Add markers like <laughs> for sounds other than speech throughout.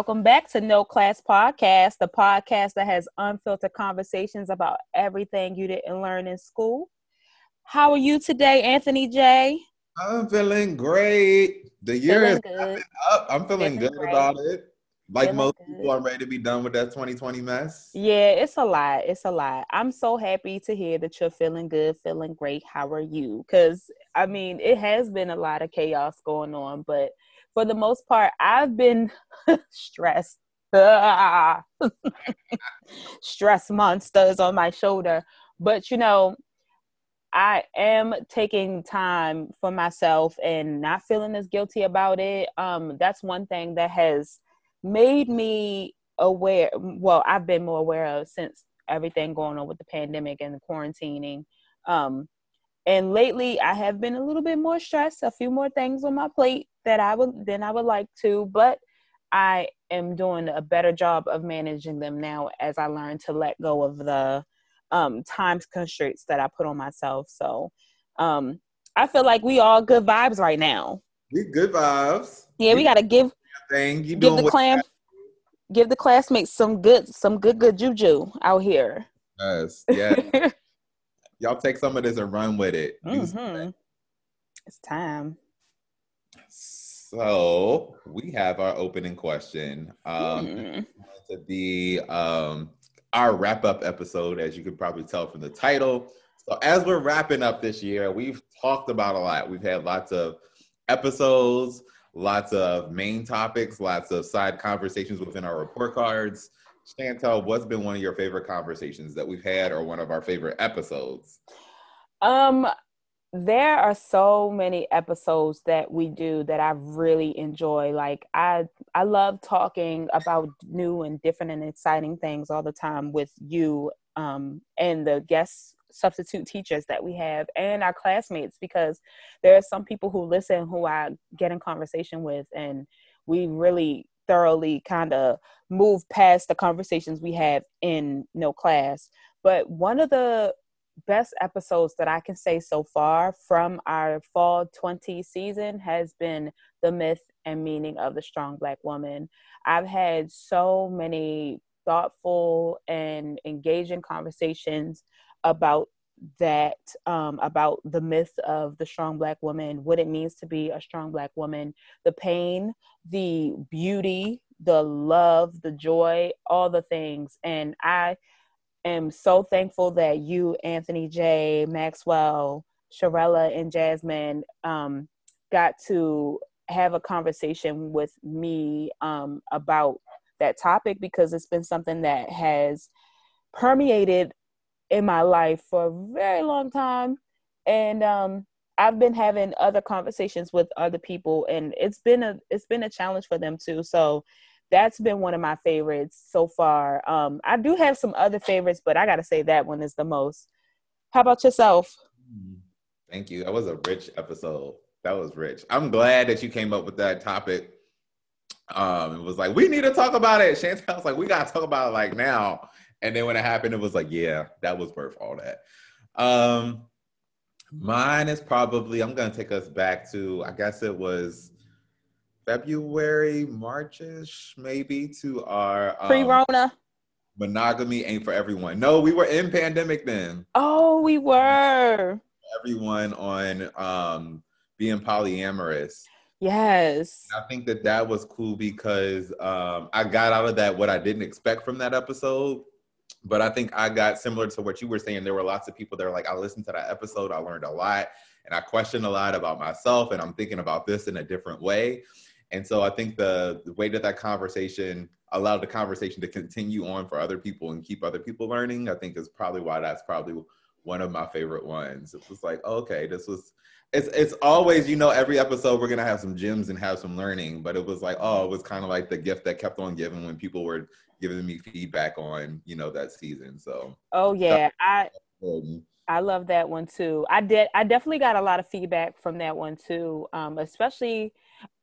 Welcome back to No Class Podcast, the podcast that has unfiltered conversations about everything you didn't learn in school. How are you today, Anthony Jay? I'm feeling great. The year feeling is good. up. I'm feeling, good about it. Like feeling most good. people, I'm ready to be done with that 2020 mess. Yeah, it's a lot. It's a lot. I'm so happy to hear that you're feeling good, feeling great. How are you? Because, I mean, it has been a lot of chaos going on, but for the most part, I've been <laughs> stressed. <laughs> Stress monsters on my shoulder. But you know, I am taking time for myself and not feeling as guilty about it. Um, that's one thing that has made me aware. Well, I've been more aware of since everything going on with the pandemic and the quarantining. Um, and lately, I have been a little bit more stressed, a few more things on my plate that I would than I would like to, but I am doing a better job of managing them now as I learn to let go of the um, time constraints that I put on myself. So um, I feel like we all good vibes right now. We good vibes. Yeah, we gotta give thing. You give the clam give the classmates some good some good good juju out here. Yes, yeah. <laughs> Y'all take some of this and run with it. Mm-hmm. It's time. So we have our opening question. Um, mm. To be um, our wrap up episode, as you could probably tell from the title. So as we're wrapping up this year, we've talked about a lot. We've had lots of episodes, lots of main topics, lots of side conversations within our report cards. Chantel, what's been one of your favorite conversations that we've had, or one of our favorite episodes? Um, there are so many episodes that we do that I really enjoy. Like I I love talking about new and different and exciting things all the time with you um and the guest substitute teachers that we have and our classmates because there are some people who listen who I get in conversation with and we really thoroughly kind of move past the conversations we have in no class. But one of the best episodes that I can say so far from our fall 20 season has been the myth and meaning of the strong black woman. I've had so many thoughtful and engaging conversations about that um, about the myth of the strong black woman what it means to be a strong black woman the pain the beauty the love the joy all the things. And i am so thankful that you, Anthony Jay, Maxwell, Sharella, and Jasmine um, got to have a conversation with me um, about that topic because it's been something that has permeated in my life for a very long time. And um, I've been having other conversations with other people, and it's been a it's been a challenge for them too. So that's been one of my favorites so far. Um, I do have some other favorites, but I got to say that one is the most. How about yourself? Thank you. That was a rich episode. That was rich. I'm glad that you came up with that topic. Um, it was like we need to talk about it. Chantel's like we gotta talk about it like now. And then when it happened, it was like, yeah, that was worth all that. Um, mine is probably I'm gonna take us back to I guess it was February, Marchish, maybe to our um, pre-Rona. Monogamy ain't for everyone. No, we were in pandemic then. Oh, we were. Everyone on um, being polyamorous. Yes. I think that that was cool because um, I got out of that what I didn't expect from that episode. But I think I got similar to what you were saying. There were lots of people that were like, I listened to that episode, I learned a lot, and I questioned a lot about myself, and I'm thinking about this in a different way. And so I think the, the way that that conversation allowed the conversation to continue on for other people and keep other people learning, I think is probably why that's probably one of my favorite ones. It was like, okay, this was it's it's always, you know, every episode we're gonna have some gems and have some learning, but it was like, oh, it was kind of like the gift that kept on giving when people were giving me feedback on, you know, that season. So Oh yeah. I I love that one too. I did I definitely got a lot of feedback from that one too. Um, especially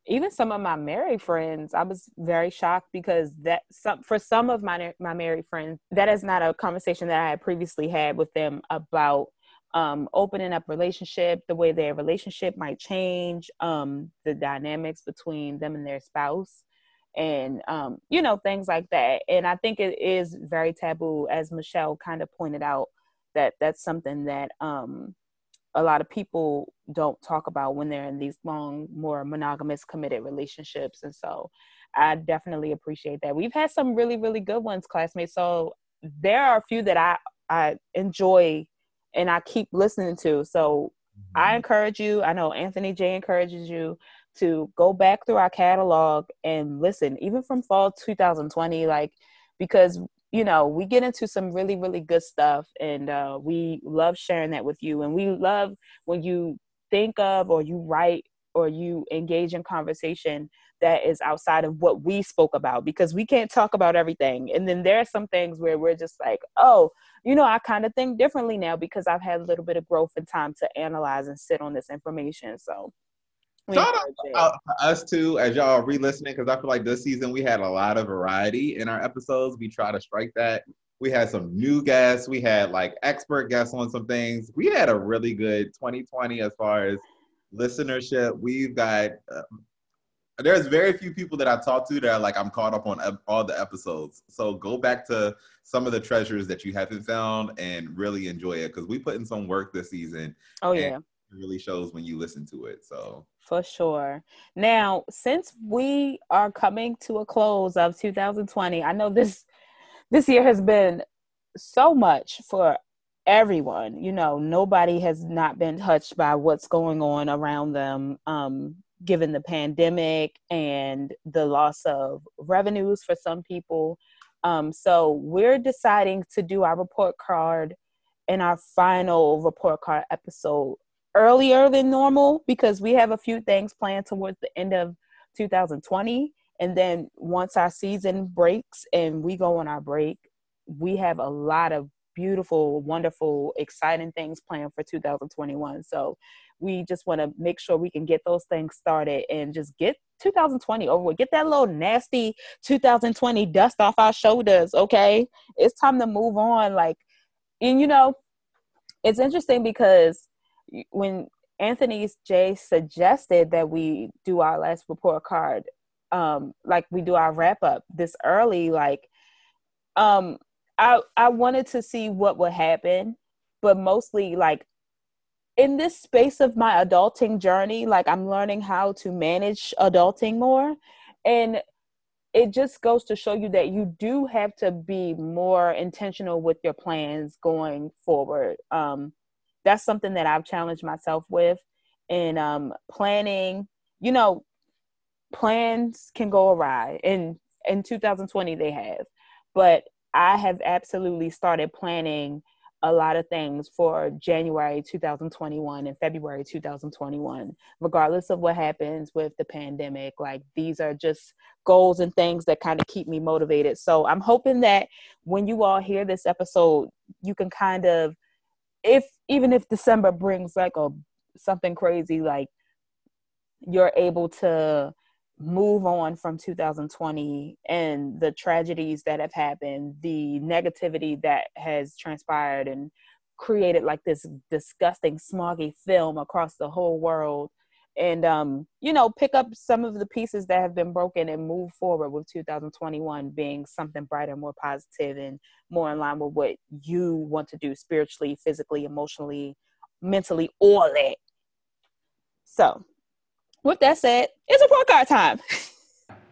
even some of my married friends, I was very shocked because that some for some of my my married friends, that is not a conversation that I had previously had with them about um, opening up relationship, the way their relationship might change, um, the dynamics between them and their spouse. And um, you know things like that and i think it is very taboo as michelle kind of pointed out that that's something that um, a lot of people don't talk about when they're in these long more monogamous committed relationships and so i definitely appreciate that we've had some really really good ones classmates so there are a few that i i enjoy and i keep listening to so i mm-hmm. encourage you i know anthony jay encourages you to go back through our catalog and listen, even from fall 2020, like because you know we get into some really really good stuff, and uh, we love sharing that with you, and we love when you think of or you write or you engage in conversation that is outside of what we spoke about because we can't talk about everything. And then there are some things where we're just like, oh, you know, I kind of think differently now because I've had a little bit of growth and time to analyze and sit on this information. So Shout out to us too, as y'all re-listening, because I feel like this season we had a lot of variety in our episodes. We try to strike that. We had some new guests. We had like expert guests on some things. We had a really good 2020 as far as listenership. We've got uh, there's very few people that I talk to that are like I'm caught up on all the episodes. So go back to some of the treasures that you haven't found and really enjoy it because we put in some work this season. Oh yeah, it really shows when you listen to it. So for sure. Now, since we are coming to a close of 2020, I know this this year has been so much for everyone. You know, nobody has not been touched by what's going on around them um given the pandemic and the loss of revenues for some people. Um, so we're deciding to do our report card in our final report card episode earlier than normal because we have a few things planned towards the end of 2020 and then once our season breaks and we go on our break we have a lot of beautiful wonderful exciting things planned for 2021 so we just want to make sure we can get those things started and just get 2020 over with. Get that little nasty 2020 dust off our shoulders okay? It's time to move on. Like and you know it's interesting because when Anthony Jay suggested that we do our last report card, um, like we do our wrap up this early, like um, I I wanted to see what would happen, but mostly like in this space of my adulting journey, like I'm learning how to manage adulting more, and it just goes to show you that you do have to be more intentional with your plans going forward. Um, that's something that I've challenged myself with in um, planning. You know, plans can go awry, and in 2020 they have, but I have absolutely started planning a lot of things for January 2021 and February 2021, regardless of what happens with the pandemic. Like these are just goals and things that kind of keep me motivated. So I'm hoping that when you all hear this episode, you can kind of if even if December brings like a something crazy, like you're able to move on from 2020 and the tragedies that have happened, the negativity that has transpired and created like this disgusting smoggy film across the whole world and um, you know pick up some of the pieces that have been broken and move forward with 2021 being something brighter more positive and more in line with what you want to do spiritually physically emotionally mentally all that so with that said it's report card time <laughs>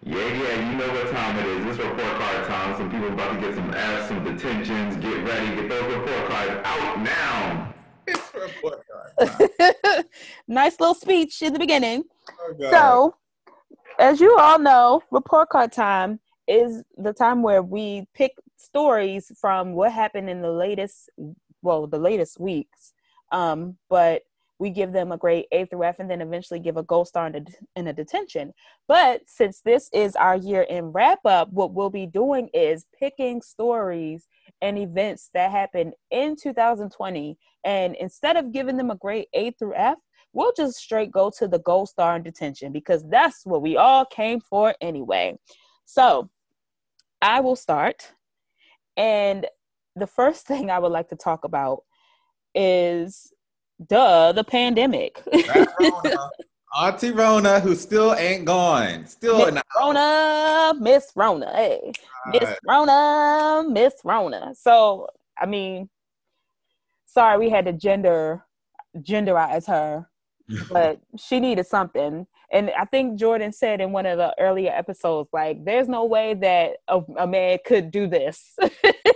Yeah, yeah, you know what time it is. It's report card time. Some people about to get some ass, some detentions. Get ready. Get those report cards out now. <laughs> nice little speech in the beginning. Oh, so, as you all know, report card time is the time where we pick stories from what happened in the latest, well, the latest weeks. Um, but we give them a grade A through F and then eventually give a gold star in a, in a detention. But since this is our year in wrap up, what we'll be doing is picking stories and events that happened in 2020. And instead of giving them a grade A through F, we'll just straight go to the gold star in detention because that's what we all came for anyway. So I will start. And the first <laughs> thing I would like to talk about is duh, the pandemic. <laughs> Auntie Rona, who still ain't gone. Still Miss Rona, Miss Rona, hey, Miss Right. Rona, Miss Rona. So I mean, sorry we had to gender genderize her, <laughs> but she needed something. And I think Jordan said in one of the earlier episodes, like, there's no way that a, a man could do this,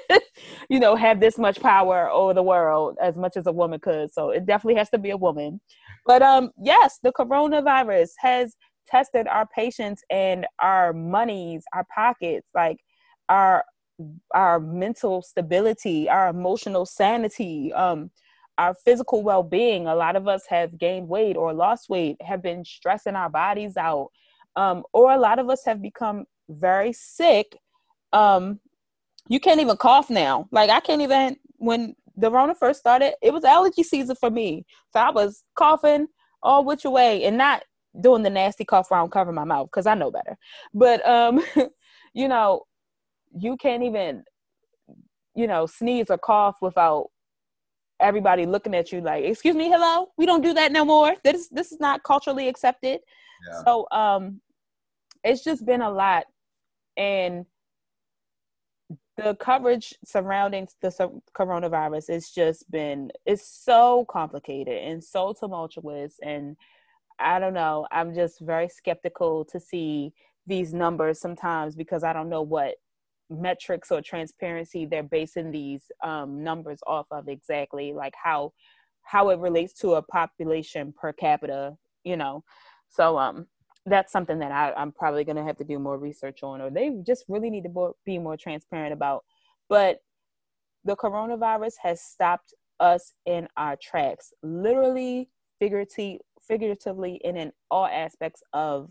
<laughs> you know, have this much power over the world as much as a woman could. So it definitely has to be a woman. But um, yes, the coronavirus has tested our patience and our monies, our pockets, like our our mental stability, our emotional sanity, um, our physical well-being a lot of us have gained weight or lost weight have been stressing our bodies out um, or a lot of us have become very sick. Um, you can't even cough now. Like i can't even when the rona first started it was allergy season for me. So i was coughing all which way and not doing the nasty cough where i'm covering my mouth because i know better. But um <laughs> you know you can't even you know sneeze or cough without everybody looking at you like, excuse me, hello, we don't do that no more. This this is not culturally accepted. Yeah. So um it's just been a lot and the coverage surrounding the coronavirus it's just been it's so complicated and so tumultuous and i don't know i'm just very skeptical to see these numbers sometimes because i don't know what metrics or transparency they're basing these um, numbers off of exactly like how how it relates to a population per capita you know? So um that's something that I, i'm probably going to have to do more research on or they just really need to be more transparent about. But the coronavirus has stopped us in our tracks literally figuratively figuratively and in all aspects of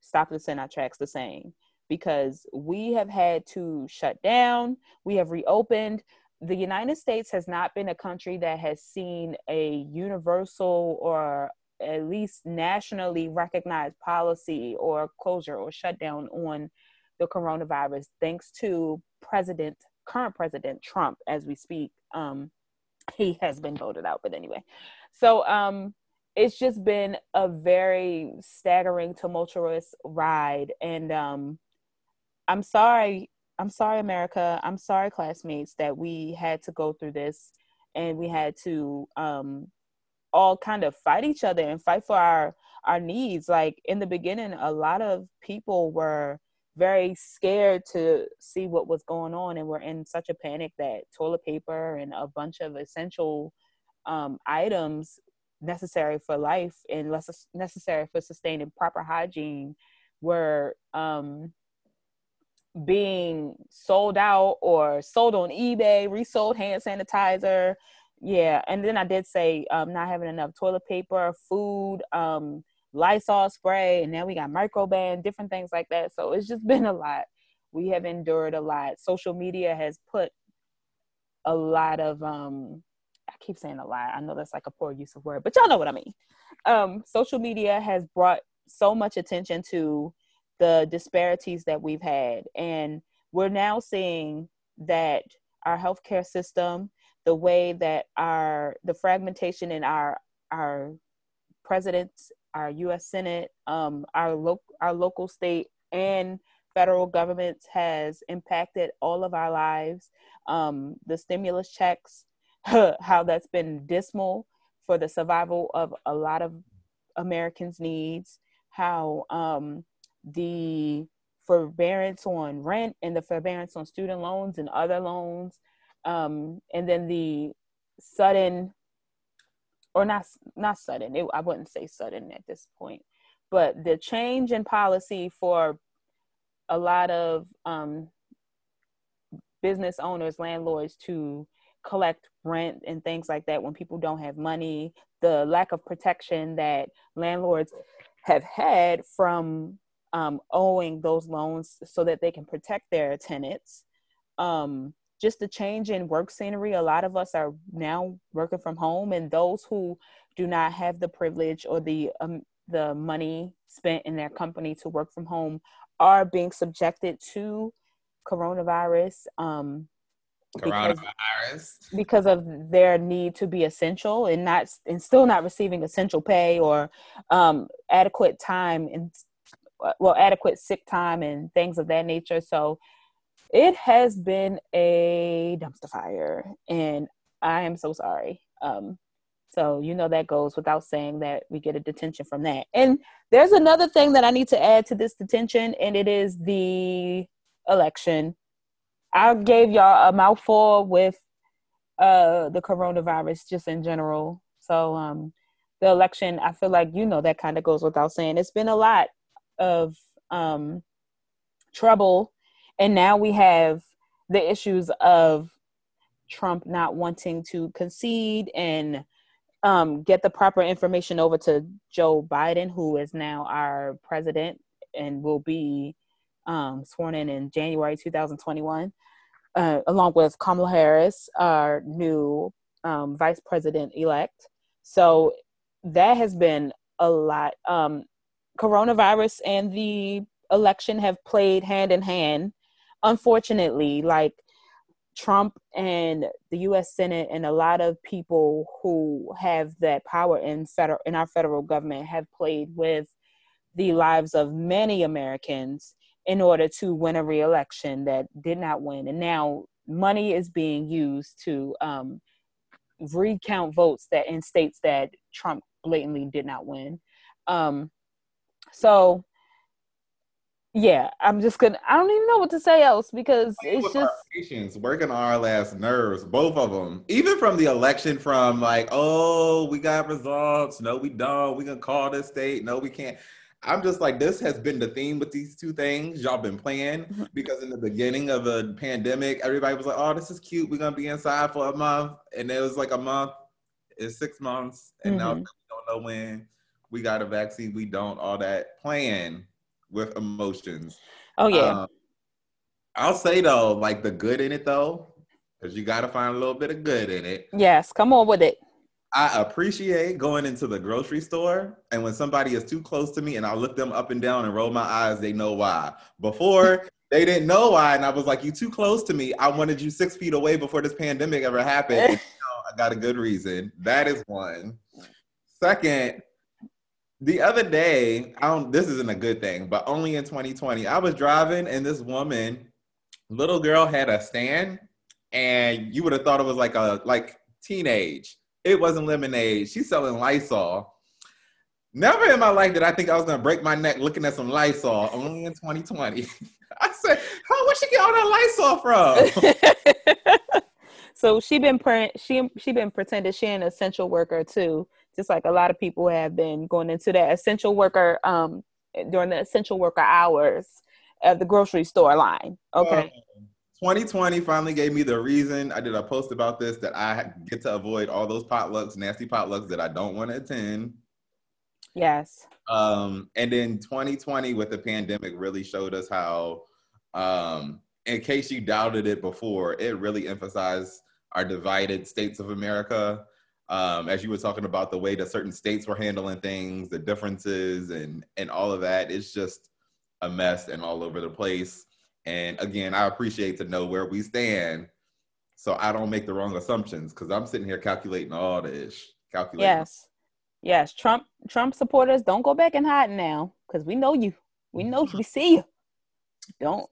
stopped us in our tracks the same because we have had to shut down, we have reopened. The United States has not been a country that has seen a universal or at least nationally recognized policy or closure or shutdown on the coronavirus, thanks to President, current President Trump, as we speak. Um, he has been voted out, but anyway. So um, it's just been a very staggering, tumultuous ride. And um, I'm sorry. I'm sorry, America. I'm sorry, classmates, that we had to go through this and we had to um, all kind of fight each other and fight for our our needs. Like in the beginning, a lot of people were very scared to see what was going on and were in such a panic that toilet paper and a bunch of essential um, items necessary for life and less necessary for sustaining proper hygiene were um, being sold out or sold on eBay, resold hand sanitizer. Yeah, and then I did say um, not having enough toilet paper, food, um, Lysol spray, and now we got microban, different things like that. So it's just <laughs> been a lot. We have endured a lot. Social media has put a lot of um, I keep saying a lot. I know that's like a poor use of word, but y'all know what I mean. Um, social media has brought so much attention to the disparities that we've had. And we're now seeing that our healthcare system, the way that our the fragmentation in our our presidents, our U.S. Senate, um, our local our local state and federal governments has impacted all of our lives. Um, the stimulus checks, <laughs> how that's been dismal for the survival of a lot of Americans' needs. How um, the forbearance on rent and the forbearance on student loans and other loans, um, and then the sudden, or not not sudden. It, I wouldn't say sudden at this point, but the change in policy for a lot of um, business owners, landlords to collect rent and things like that when people don't have money, the lack of protection that landlords have had from um, owing those loans so that they can protect their tenants. Um, just the change in work scenery. A lot of us are now working from home, and those who do not have the privilege or the um, the money spent in their company to work from home are being subjected to coronavirus. Um, Coronavirus. Because, because of their need to be essential and not and still not receiving essential pay or um, adequate time and well adequate sick time and things of that nature. So it has been a dumpster fire, and I am so sorry. Um, so you know that goes without saying that we get a detention from that. And there's another thing that I need to add to this detention, and it is the election. I gave y'all a mouthful with uh the coronavirus just in general. So um the election, I feel like you know that kind of goes without saying. It's been a lot of um trouble and now we have the issues of Trump not wanting to concede and um, get the proper information over to Joe Biden, who is now our president and will be um, sworn in in January 2021, uh, along with Kamala Harris, our new um, vice president elect. So that has been a lot. Um, coronavirus and the election have played hand in hand. Unfortunately, like Trump and the U.S. Senate and a lot of people who have that power in federal in our federal government have played with the lives of many Americans in order to win a reelection that did not win, and now money is being used to um, recount votes that in states that Trump blatantly did not win. Um, so yeah, I'm just gonna. I don't even know what to say else because it's just working on our last nerves, both of them. Even from the election, from like, oh, we got results. No, we don't. We gonna call this state. No, we can't. I'm just like, this has been the theme with these two things y'all been playing mm-hmm. because in the beginning of the pandemic, everybody was like, oh, this is cute. We're gonna be inside for a month, and it was like a month. It's six months, and mm-hmm. now we don't know when we got a vaccine. We don't. All that plan with emotions. Oh yeah. Um, I'll say though, like the good in it though, because you got to find a little bit of good in it. Yes, come on with it. I appreciate going into the grocery store, and when somebody is too close to me, and I look them up and down and roll my eyes, they know why. Before <laughs> they didn't know why, and I was like, "You too close to me. I wanted you six feet away before this pandemic ever happened." you <laughs> know, I got a good reason. That is one. Second, the other day, I don't, this isn't a good thing, but only in 2020, I was driving and this woman, little girl, had a stand, and you would have thought it was like a like teenage. It wasn't lemonade. She's selling Lysol. Never in my life did I think I was gonna break my neck looking at some Lysol. Only in 2020. <laughs> I said, "How? Where she get all that Lysol from?" <laughs> <laughs> so she been pre- she she been pretending she an essential worker too just like a lot of people have been going into that essential worker um, during the essential worker hours of the grocery store line. Okay. 2020 finally gave me the reason. I did a post about this that I get to avoid all those potlucks, nasty potlucks that I don't want to attend. Yes. Um, and then 2020 with the pandemic really showed us how, um, in case you doubted it before, it really emphasized our divided states of America um, as you were talking about the way that certain states were handling things, the differences, and and all of that. It's just a mess and all over the place. And again, I appreciate to know where we stand, so I don't make the wrong assumptions because I'm sitting here calculating all this. Calculating. Yes, yes. Trump Trump supporters, don't go back and hide now because we know you. We know we see you. Don't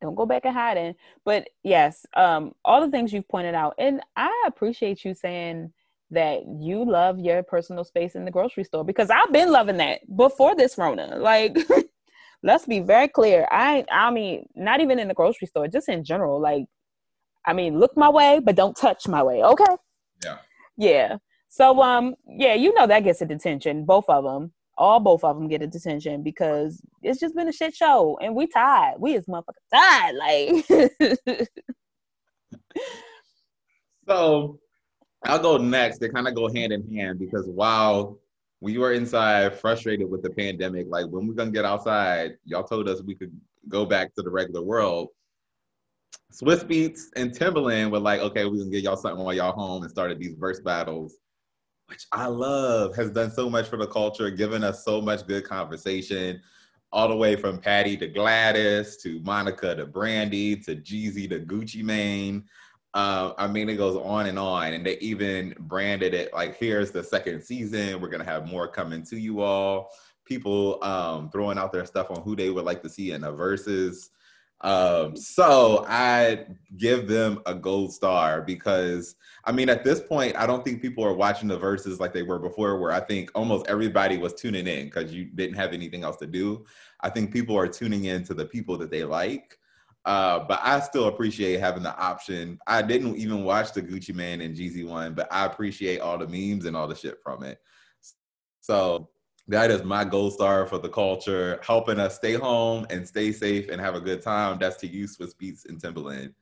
don't go back and hiding. But yes, um, all the things you've pointed out, and I appreciate you saying that you love your personal space in the grocery store because I've been loving that before this Rona. Like, <laughs> let's be very clear. I I mean, not even in the grocery store, just in general. Like, I mean, look my way, but don't touch my way. Okay. Yeah. Yeah. So um yeah, you know that gets a detention. Both of them, all both of them get a detention because it's just been a shit show, and we tired. We as motherfuckers tired. Like. <laughs> so I'll go next. They kind of go hand in hand because while we were inside frustrated with the pandemic, like when we're gonna get outside, y'all told us we could go back to the regular world. Swizz Beatz and Timbaland were like, okay, we can get y'all something while y'all home and started these verse battles, which I love, has done so much for the culture, given us so much good conversation, all the way from Patti to Gladys to Monica to Brandy to Jeezy to Gucci Mane. Uh, I mean, it goes on and on, and they even branded it like, "Here's the second season. We're gonna have more coming to you all." People um, throwing out their stuff on who they would like to see in the verses. Um, so I give them a gold star because I mean, at this point, I don't think people are watching the verses like they were before, where I think almost everybody was tuning in because you didn't have anything else to do. I think people are tuning in to the people that they like. Uh, but I still appreciate having the option. I didn't even watch the Gucci Mane and Jeezy one, but I appreciate all the memes and all the shit from it. So that is my gold star for the culture, helping us stay home and stay safe and have a good time. That's to you, Swizz Beatz and Timbaland.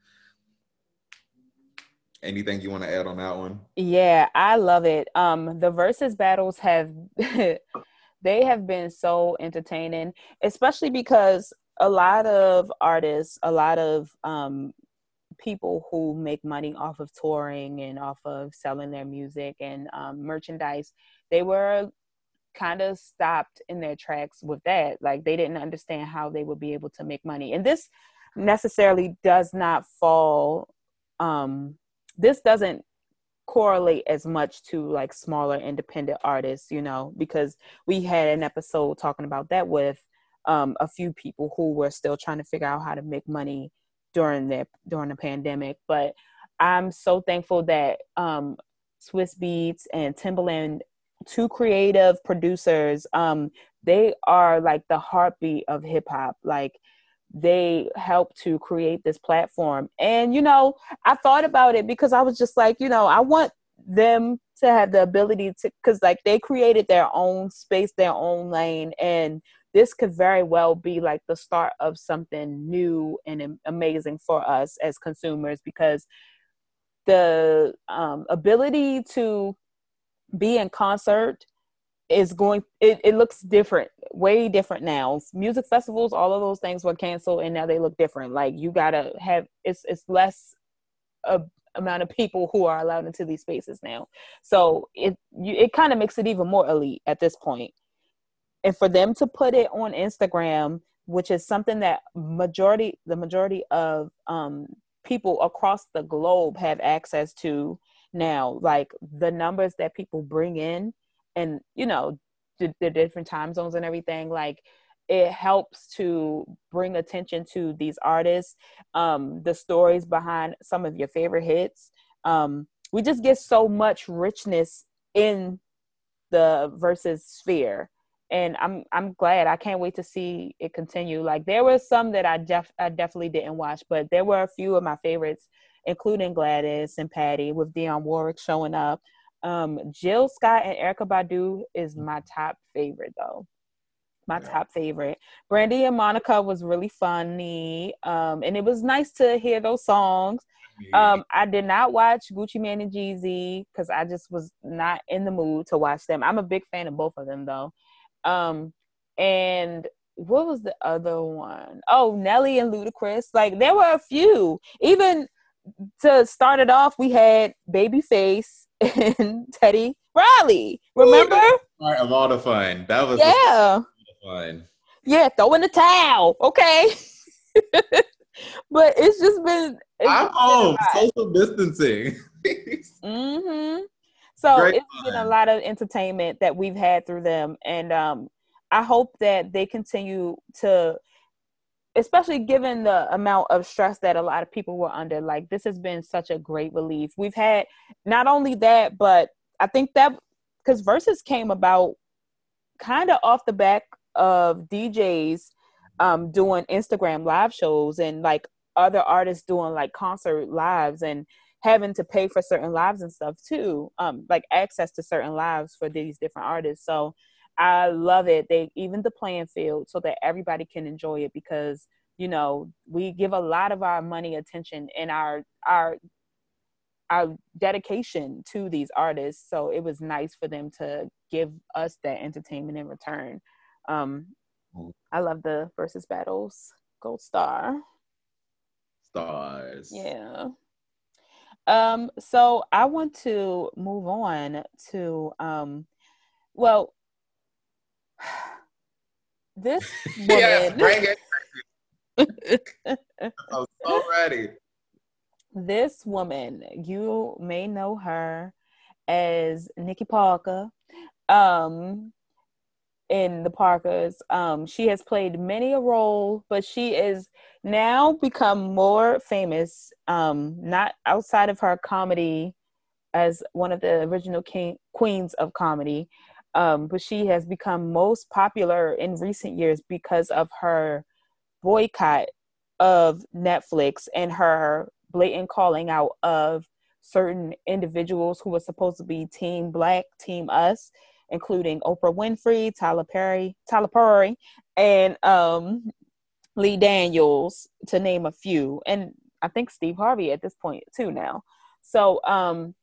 Anything you want to add on that one? Yeah, I love it. Um, the Verzuz battles have <laughs> they have been so entertaining, especially because a lot of artists, a lot of um, people who make money off of touring and off of selling their music and um, merchandise, they were kind of stopped in their tracks with that. Like they didn't understand how they would be able to make money. And this necessarily does not fall, um, this doesn't correlate as much to like smaller independent artists, you know, because we had an episode talking about that with um, a few people who were still trying to figure out how to make money during the during the pandemic. But I'm so thankful that um, Swizz Beatz and Timbaland, two creative producers, um, they are like the heartbeat of hip hop. Like they help to create this platform. And you know, I thought about it because I was just like, you know, I want them to have the ability to because like they created their own space their own lane and this could very well be like the start of something new and amazing for us as consumers because the um, ability to be in concert is going it, it looks different way different now. Music festivals all of those things were canceled and now they look different. Like you gotta have it's it's less a amount of people who are allowed into these spaces now. So it you, it kind of makes it even more elite at this point and for them to put it on Instagram, which is something that majority the majority of um, people across the globe have access to now, like the numbers that people bring in, and you know the, the different time zones and everything, like it helps to bring attention to these artists, um, the stories behind some of your favorite hits. Um, we just get so much richness in the Verzuz sphere and I'm I'm glad. I can't wait to see it continue. Like there were some that I def I definitely didn't watch, but there were a few of my favorites, including Gladys and Patti with Dionne Warwick showing up. Um, Jill Scott and Erykah Badu is my top favorite though. My yeah. top favorite. Brandy and Monica was really funny. Um, and it was nice to hear those songs. Um, I did not watch Gucci Mane and Jeezy because I just was not in the mood to watch them. I'm a big fan of both of them though. Um, and what was the other one? Oh, Nelly and Ludacris. Like there were a few. Even to start it off, we had Babyface <laughs> and Teddy Riley. Remember? Part of all the fun. That was yeah. fun. Yeah, throw in the towel. Okay. <laughs> but it's just been. It's I'm home. Social distancing. <laughs> mm-hmm. So Great it's fun. been a lot of entertainment that we've had through them, and um, I hope that they continue to, especially given the amount of stress that a lot of people were under. Like this has been such a great relief. We've had not only that, but I think that because verses came about kind of off the back of DJs um, doing Instagram live shows and like other artists doing like concert lives and having to pay for certain lives and stuff too um like access to certain lives for these different artists. So i love it. They even the playing field so that everybody can enjoy it because you know we give a lot of our money attention and our our our dedication to these artists. So it was nice for them to give us that entertainment in return. Um mm. i love the Verzuz battles gold star. Stars. Yeah um, so I want to move on to um, well, <sighs> this <laughs> woman. yes, bring it. <laughs> I'm so ready. this woman, you may know her as Nikki Parker. Um, in the Parkers. Um, she has played many a role, but she is now become more famous, um, not outside of her comedy as one of the original king, queens of comedy, um, but she has become most popular in recent years because of her boycott of Netflix and her blatant calling out of certain individuals who were supposed to be team black, team us, including Oprah Winfrey, Tyler Perry, Tyler Perry, and um, Lee Daniels, to name a few, and I think Steve Harvey at this point too now. So um,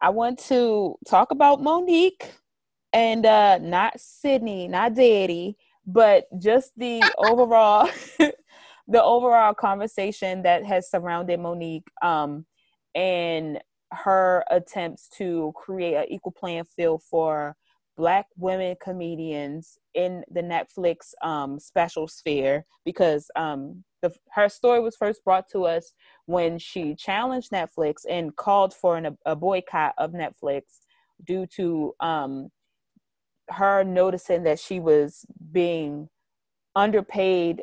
I want to talk about Mo'Nique and uh, not Sidney, not Daddy, but just the <laughs> overall <laughs> the overall conversation that has surrounded Mo'Nique um, and her attempts to create an equal playing field for black women comedians in the Netflix um, special sphere because um, the, her story was first brought to us when she challenged Netflix and called for an, a boycott of Netflix due to um, her noticing that she was being underpaid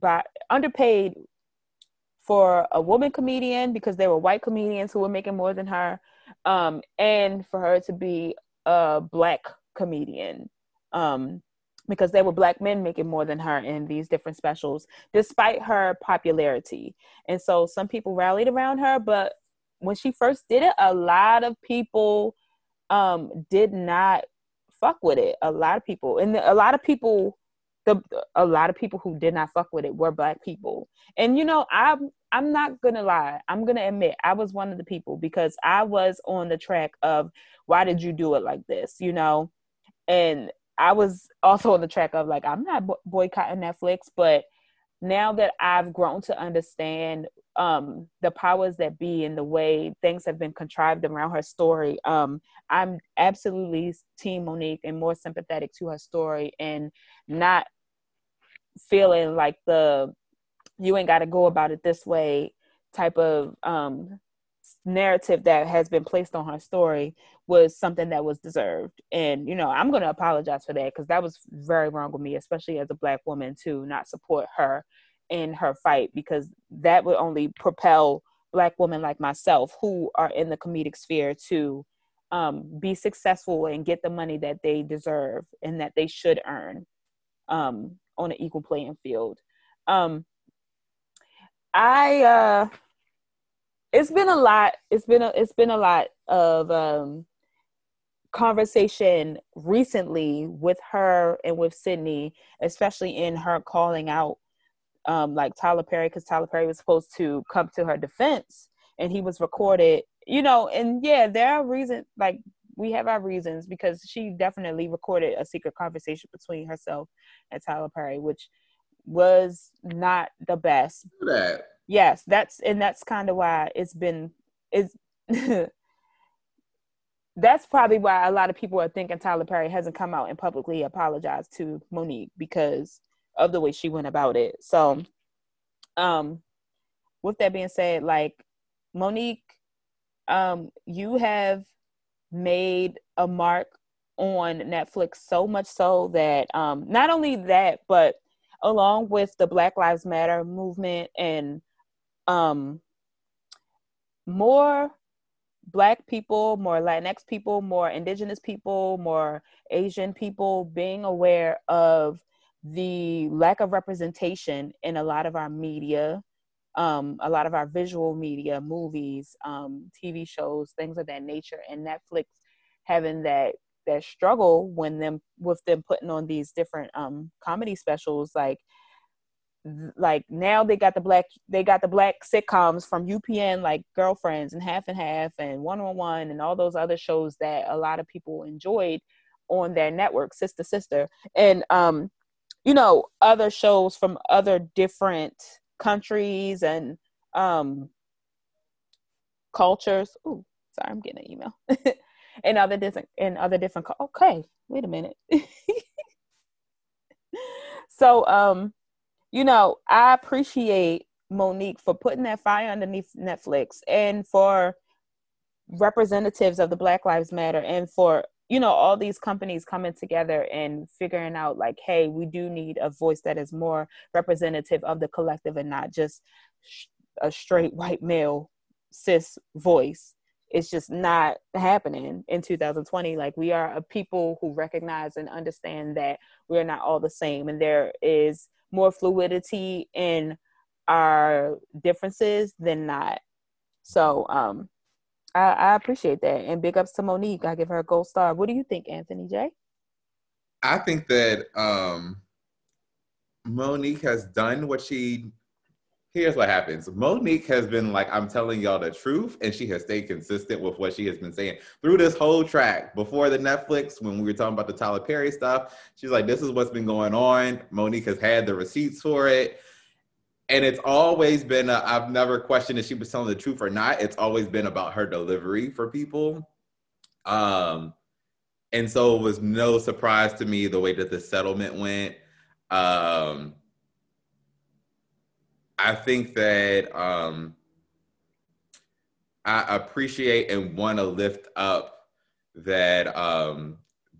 by underpaid for a woman comedian because there were white comedians who were making more than her, um, and for her to be a black comedian um, because there were black men making more than her in these different specials, despite her popularity. And so some people rallied around her, but when she first did it, a lot of people um, did not fuck with it. A lot of people, and a lot of people the a lot of people who did not fuck with it were black people. And you know, I'm I'm not gonna lie. I'm gonna admit I was one of the people because I was on the track of why did you do it like this, you know? And I was also on the track of like I'm not boycotting Netflix, but now that I've grown to understand um, the powers that be and the way things have been contrived around her story, um, I'm absolutely Team Mo'Nique and more sympathetic to her story and not feeling like the you ain't got to go about it this way type of um, narrative that has been placed on her story was something that was deserved and you know i'm going to apologize for that because that was very wrong with me especially as a black woman to not support her in her fight because that would only propel black women like myself who are in the comedic sphere to um, be successful and get the money that they deserve and that they should earn um, on an equal playing field. Um, I uh, it's been a lot. It's been a it's been a lot of um, conversation recently with her and with Sidney, especially in her calling out um, like Tyler Perry, because Tyler Perry was supposed to come to her defense, and he was recorded. You know, and yeah, there are reasons like we have our reasons because she definitely recorded a secret conversation between herself and Tyler Perry, which was not the best. That. Yes, that's and that's kind of why it's been is <laughs> that's probably why a lot of people are thinking Tyler Perry hasn't come out and publicly apologized to Mo'Nique because of the way she went about it. So um with that being said, like Mo'Nique, um, you have made a mark on Netflix so much so that um, not only that, but along with the Black Lives Matter movement and um, more Black people, more Latinx people, more Indigenous people, more Asian people being aware of the lack of representation in a lot of our media um, a lot of our visual media, movies, um, TV shows, things of that nature, and Netflix having that that struggle when them with them putting on these different um, comedy specials, like like now they got the black they got the black sitcoms from UPN like Girlfriends and Half and Half and One on One and all those other shows that a lot of people enjoyed on their network, Sister Sister, and um, you know other shows from other different countries and um, cultures. Oh, sorry, I'm getting an email. <laughs> and other different and other different. Okay, wait a minute. <laughs> so, um, you know, I appreciate Mo'Nique for putting that fire underneath Netflix and for representatives of the Black Lives Matter and for you know all these companies coming together and figuring out like hey we do need a voice that is more representative of the collective and not just a straight white male cis voice it's just not happening in 2020 like we are a people who recognize and understand that we're not all the same and there is more fluidity in our differences than not. So um i, I appreciate that and big ups to Mo'Nique. I give her a gold star. What do you think anthony jay? I think that um Mo'Nique has done what she here's what happens. Mo'Nique has been like, I'm telling y'all the truth, and she has stayed consistent with what she has been saying through this whole track. Before the Netflix, when we were talking about the Tyler Perry stuff, she's like, This is what's been going on. Mo'Nique has had the receipts for it. And it's always been, i have never questioned if she was telling the truth or not. It's always been about her delivery for people. Um, and so it was no surprise to me the way that the settlement went. Um, I think that um, I appreciate and want to lift up that um,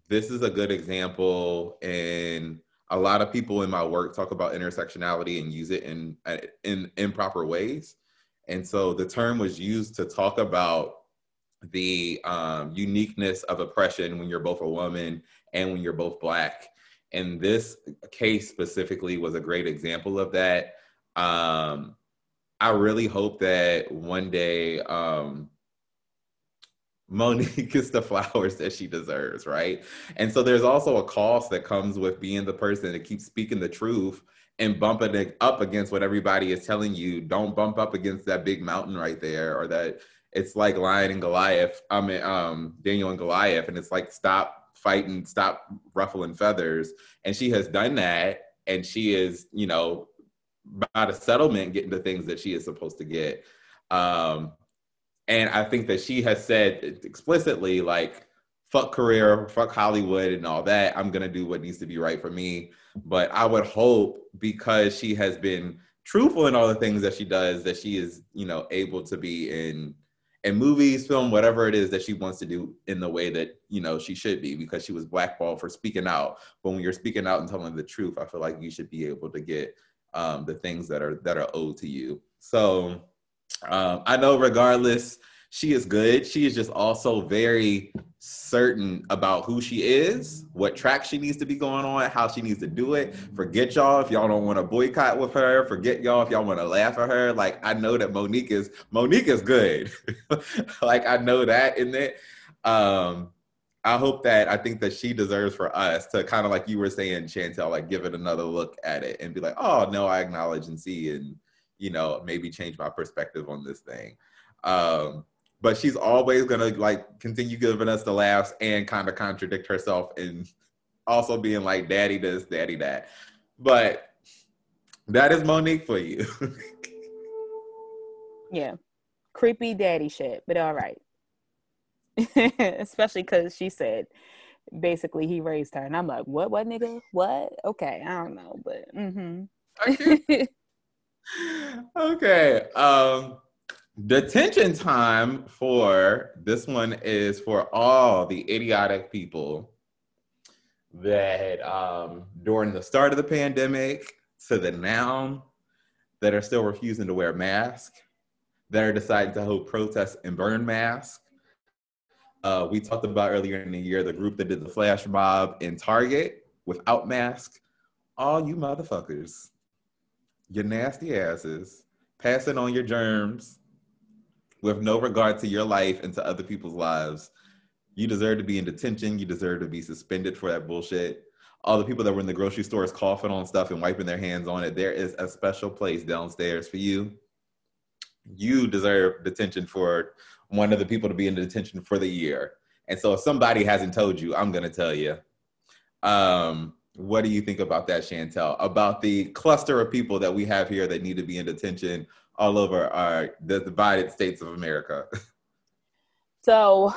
this is a good example, and a lot of people in my work talk about intersectionality and use it in in improper ways. And so the term was used to talk about the um, uniqueness of oppression when you're both a woman and when you're both black. And this case specifically was a great example of that. Um, I really hope that one day um, Mo'Nique <laughs> gets the flowers that she deserves, right? And so there's also a cost that comes with being the person that keeps speaking the truth and bumping it up against what everybody is telling you. Don't bump up against that big mountain right there, or that it's like Lion and Goliath. I mean, um, Daniel and Goliath, and it's like stop fighting, stop ruffling feathers. And she has done that, and she is, you know, by the settlement getting the things that she is supposed to get. Um, and I think that she has said explicitly, like, fuck career, fuck Hollywood and all that. I'm gonna do what needs to be right for me. But I would hope because she has been truthful in all the things that she does, that she is, you know, able to be in in movies, film, whatever it is that she wants to do in the way that you know she should be, because she was blackballed for speaking out. But when you're speaking out and telling the truth, I feel like you should be able to get um, the things that are that are owed to you. So um, I know, regardless, she is good. She is just also very certain about who she is, what track she needs to be going on, how she needs to do it. Forget y'all if y'all don't want to boycott with her. Forget y'all if y'all want to laugh at her. Like I know that Mo'Nique is Mo'Nique is good. <laughs> like I know that in it. Um, I hope that I think that she deserves for us to kind of like you were saying, Chantel, like give it another look at it and be like, oh no, I acknowledge and see and you know, maybe change my perspective on this thing. Um, but she's always gonna like continue giving us the laughs and kind of contradict herself and also being like daddy this, daddy that. But that is Mo'Nique for you. <laughs> yeah. Creepy daddy shit, but all right. <laughs> especially because she said basically he raised her, and I'm like, what, what, nigga, what? Okay, I don't know, but mm-hmm. <laughs> <laughs> okay. Um, detention time for this one is for all the idiotic people that um, during the start of the pandemic to the now that are still refusing to wear masks, that are deciding to hold protests and burn masks, uh, we talked about earlier in the year the group that did the flash mob in Target without mask. All you motherfuckers, your nasty asses, passing on your germs with no regard to your life and to other people's lives. You deserve to be in detention. You deserve to be suspended for that bullshit. All the people that were in the grocery stores coughing on stuff and wiping their hands on it, there is a special place downstairs for you. You deserve detention for one of the people to be in detention for the year. And so if somebody hasn't told you, I'm going to tell you. Um, what do you think about that, Chantel? About the cluster of people that we have here that need to be in detention all over our the divided states of America? <laughs> So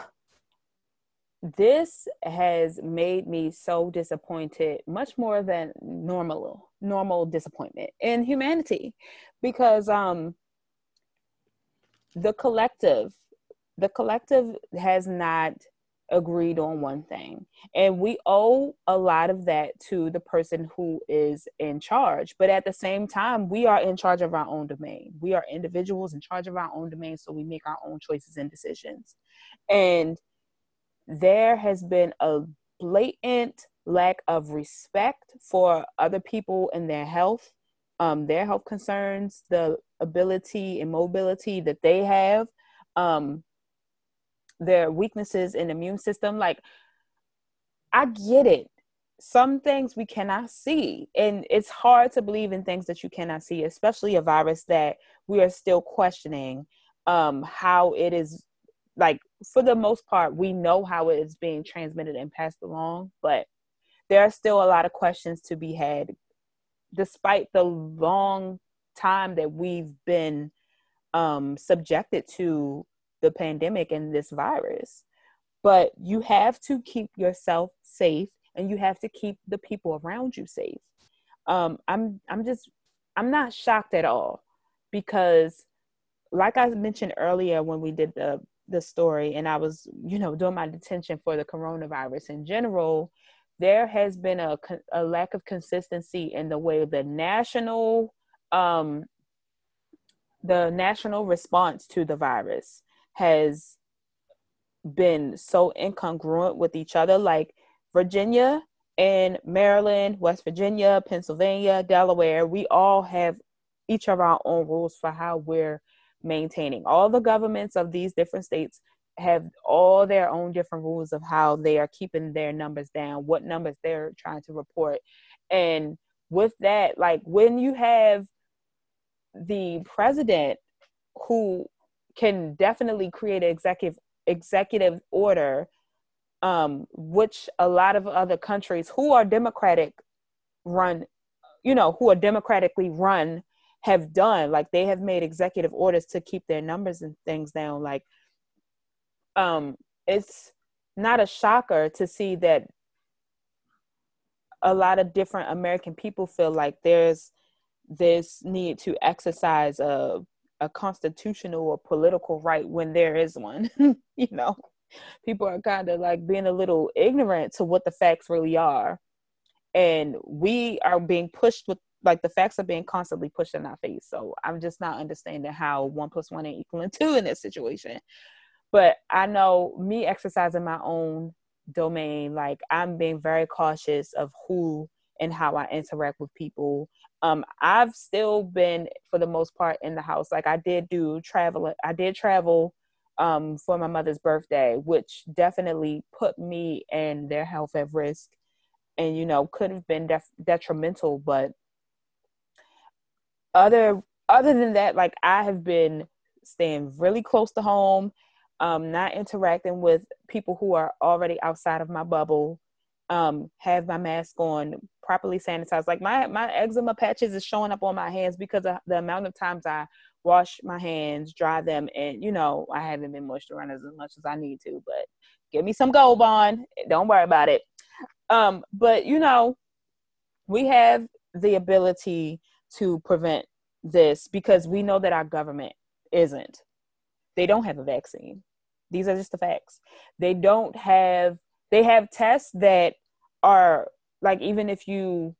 this has made me so disappointed, much more than normal normal disappointment in humanity because um the collective the collective has not agreed on one thing. And we owe a lot of that to the person who is in charge. But at the same time, we are in charge of our own domain. We are individuals in charge of our own domain, so we make our own choices and decisions. And there has been a blatant lack of respect for other people and their health, um, their health concerns, the ability and mobility that they have. Um, their weaknesses in immune system like i get it. Some things we cannot see and it's hard to believe in things that you cannot see especially a virus that we are still questioning um how it is like for the most part we know how it is being transmitted and passed along but there are still a lot of questions to be had despite the long time that we've been um subjected to the pandemic and this virus. But you have to keep yourself safe and you have to keep the people around you safe. Um, I'm I'm just I'm not shocked at all because like I mentioned earlier when we did the the story and I was, you know, doing my detention for the coronavirus in general, there has been a, a lack of consistency in the way the national um, the national response to the virus has been so incongruent with each other. Like Virginia and Maryland, West Virginia, Pennsylvania, Delaware, we all have each of our own rules for how we're maintaining. All the governments of these different states have all their own different rules of how they are keeping their numbers down, what numbers they're trying to report. And with that, like when you have the president who can definitely create an executive executive order um, which a lot of other countries who are democratic run you know who are democratically run have done. Like they have made executive orders to keep their numbers and things down. Like um it's not a shocker to see that a lot of different american people feel like there's this need to exercise a a constitutional or political right when there is one <laughs> you know? People are kind of like being a little ignorant to what the facts really are. And we are being pushed with like the facts are being constantly pushed in our face. So i'm just not understanding how one plus one ain't equaling two in this situation. But i know me exercising my own domain like i'm being very cautious of who and how i interact with people um i've still been for the most part in the house. Like i did do travel i did travel um for my mother's birthday which definitely put me and their health at risk. And you know could have been def- detrimental but other other than that like i have been staying really close to home um not interacting with people who are already outside of my bubble um, have my mask on, properly sanitized. Like my my eczema patches is showing up on my hands because of the amount of times I wash my hands, dry them, and you know I haven't been moisturizing as much as I need to. But give me some Gold Bond. Don't worry about it. Um, but you know, we have the ability to prevent this because we know that our government isn't. They don't have a vaccine. These are just the facts. They don't have they have tests that are like even if you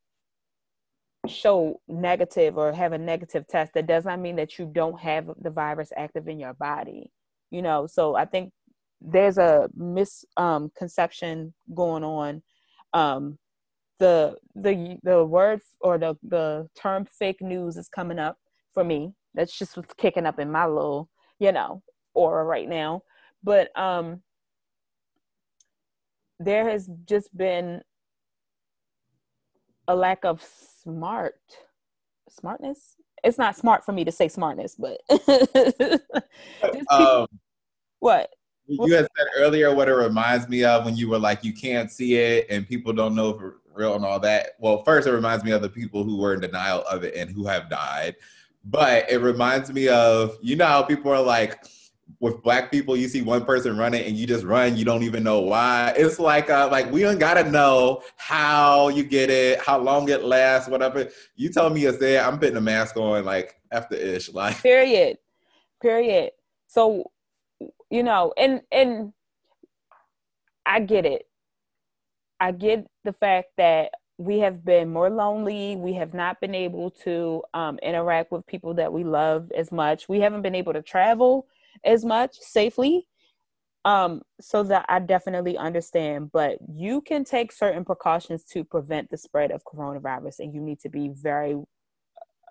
show negative or have a negative test that does not mean that you don't have the virus active in your body you know? So i think there's a misconception um, going on um, the the the word or the the term fake news is coming up for me. That's just what's kicking up in my little you know aura right now. But um there has just been a lack of smart smartness. It's not smart for me to say smartness, but <laughs> um, what? You had said earlier what it reminds me of when you were like, you can't see it and people don't know for real and all that. Well, first, it reminds me of the people who were in denial of it and who have died. But it reminds me of, you know, how people are like, with black people, you see one person running and you just run, you don't even know why. It's like uh, like we don't gotta know how you get it, how long it lasts, whatever. You tell me it's there, I'm putting a mask on like after ish. <laughs> Like period. Period. So you know, and and I get it. I get the fact that we have been more lonely. We have not been able to um, interact with people that we love as much. We haven't been able to travel as much safely. Um, so that I definitely understand, but you can take certain precautions to prevent the spread of coronavirus, and you need to be very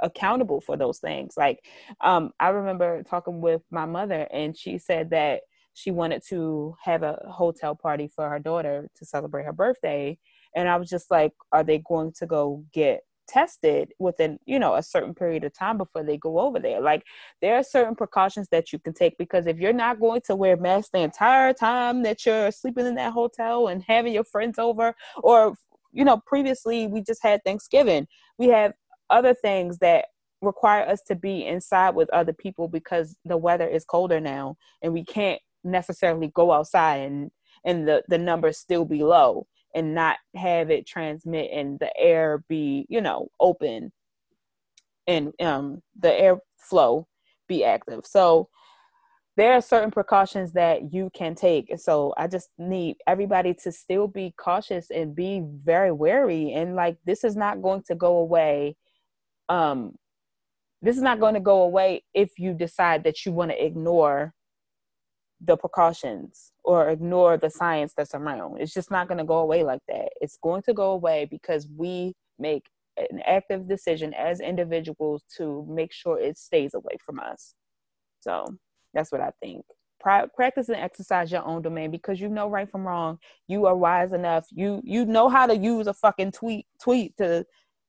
accountable for those things. Like, um, I remember talking with my mother, and she said that she wanted to have a hotel party for her daughter to celebrate her birthday, and I was just like, are they going to go get tested within you know a certain period of time before they go over there. Like there are certain precautions that you can take because if you're not going to wear masks the entire time that you're sleeping in that hotel and having your friends over or you know previously we just had thanksgiving we have other things that require us to be inside with other people because the weather is colder now and we can't necessarily go outside and and the the numbers still be low and not have it transmit and the air be you know open and um the airflow be active. So there are certain precautions that you can take. So i just need everybody to still be cautious and be very wary and like this is not going to go away um this is not going to go away if you decide that you want to ignore the precautions or ignore the science that's around. It's just not going to go away like that. It's going to go away because we make an active decision as individuals to make sure it stays away from us. So that's what I think. practice and exercise your own domain because you know right from wrong. You are wise enough. You you know how to use a fucking tweet tweet to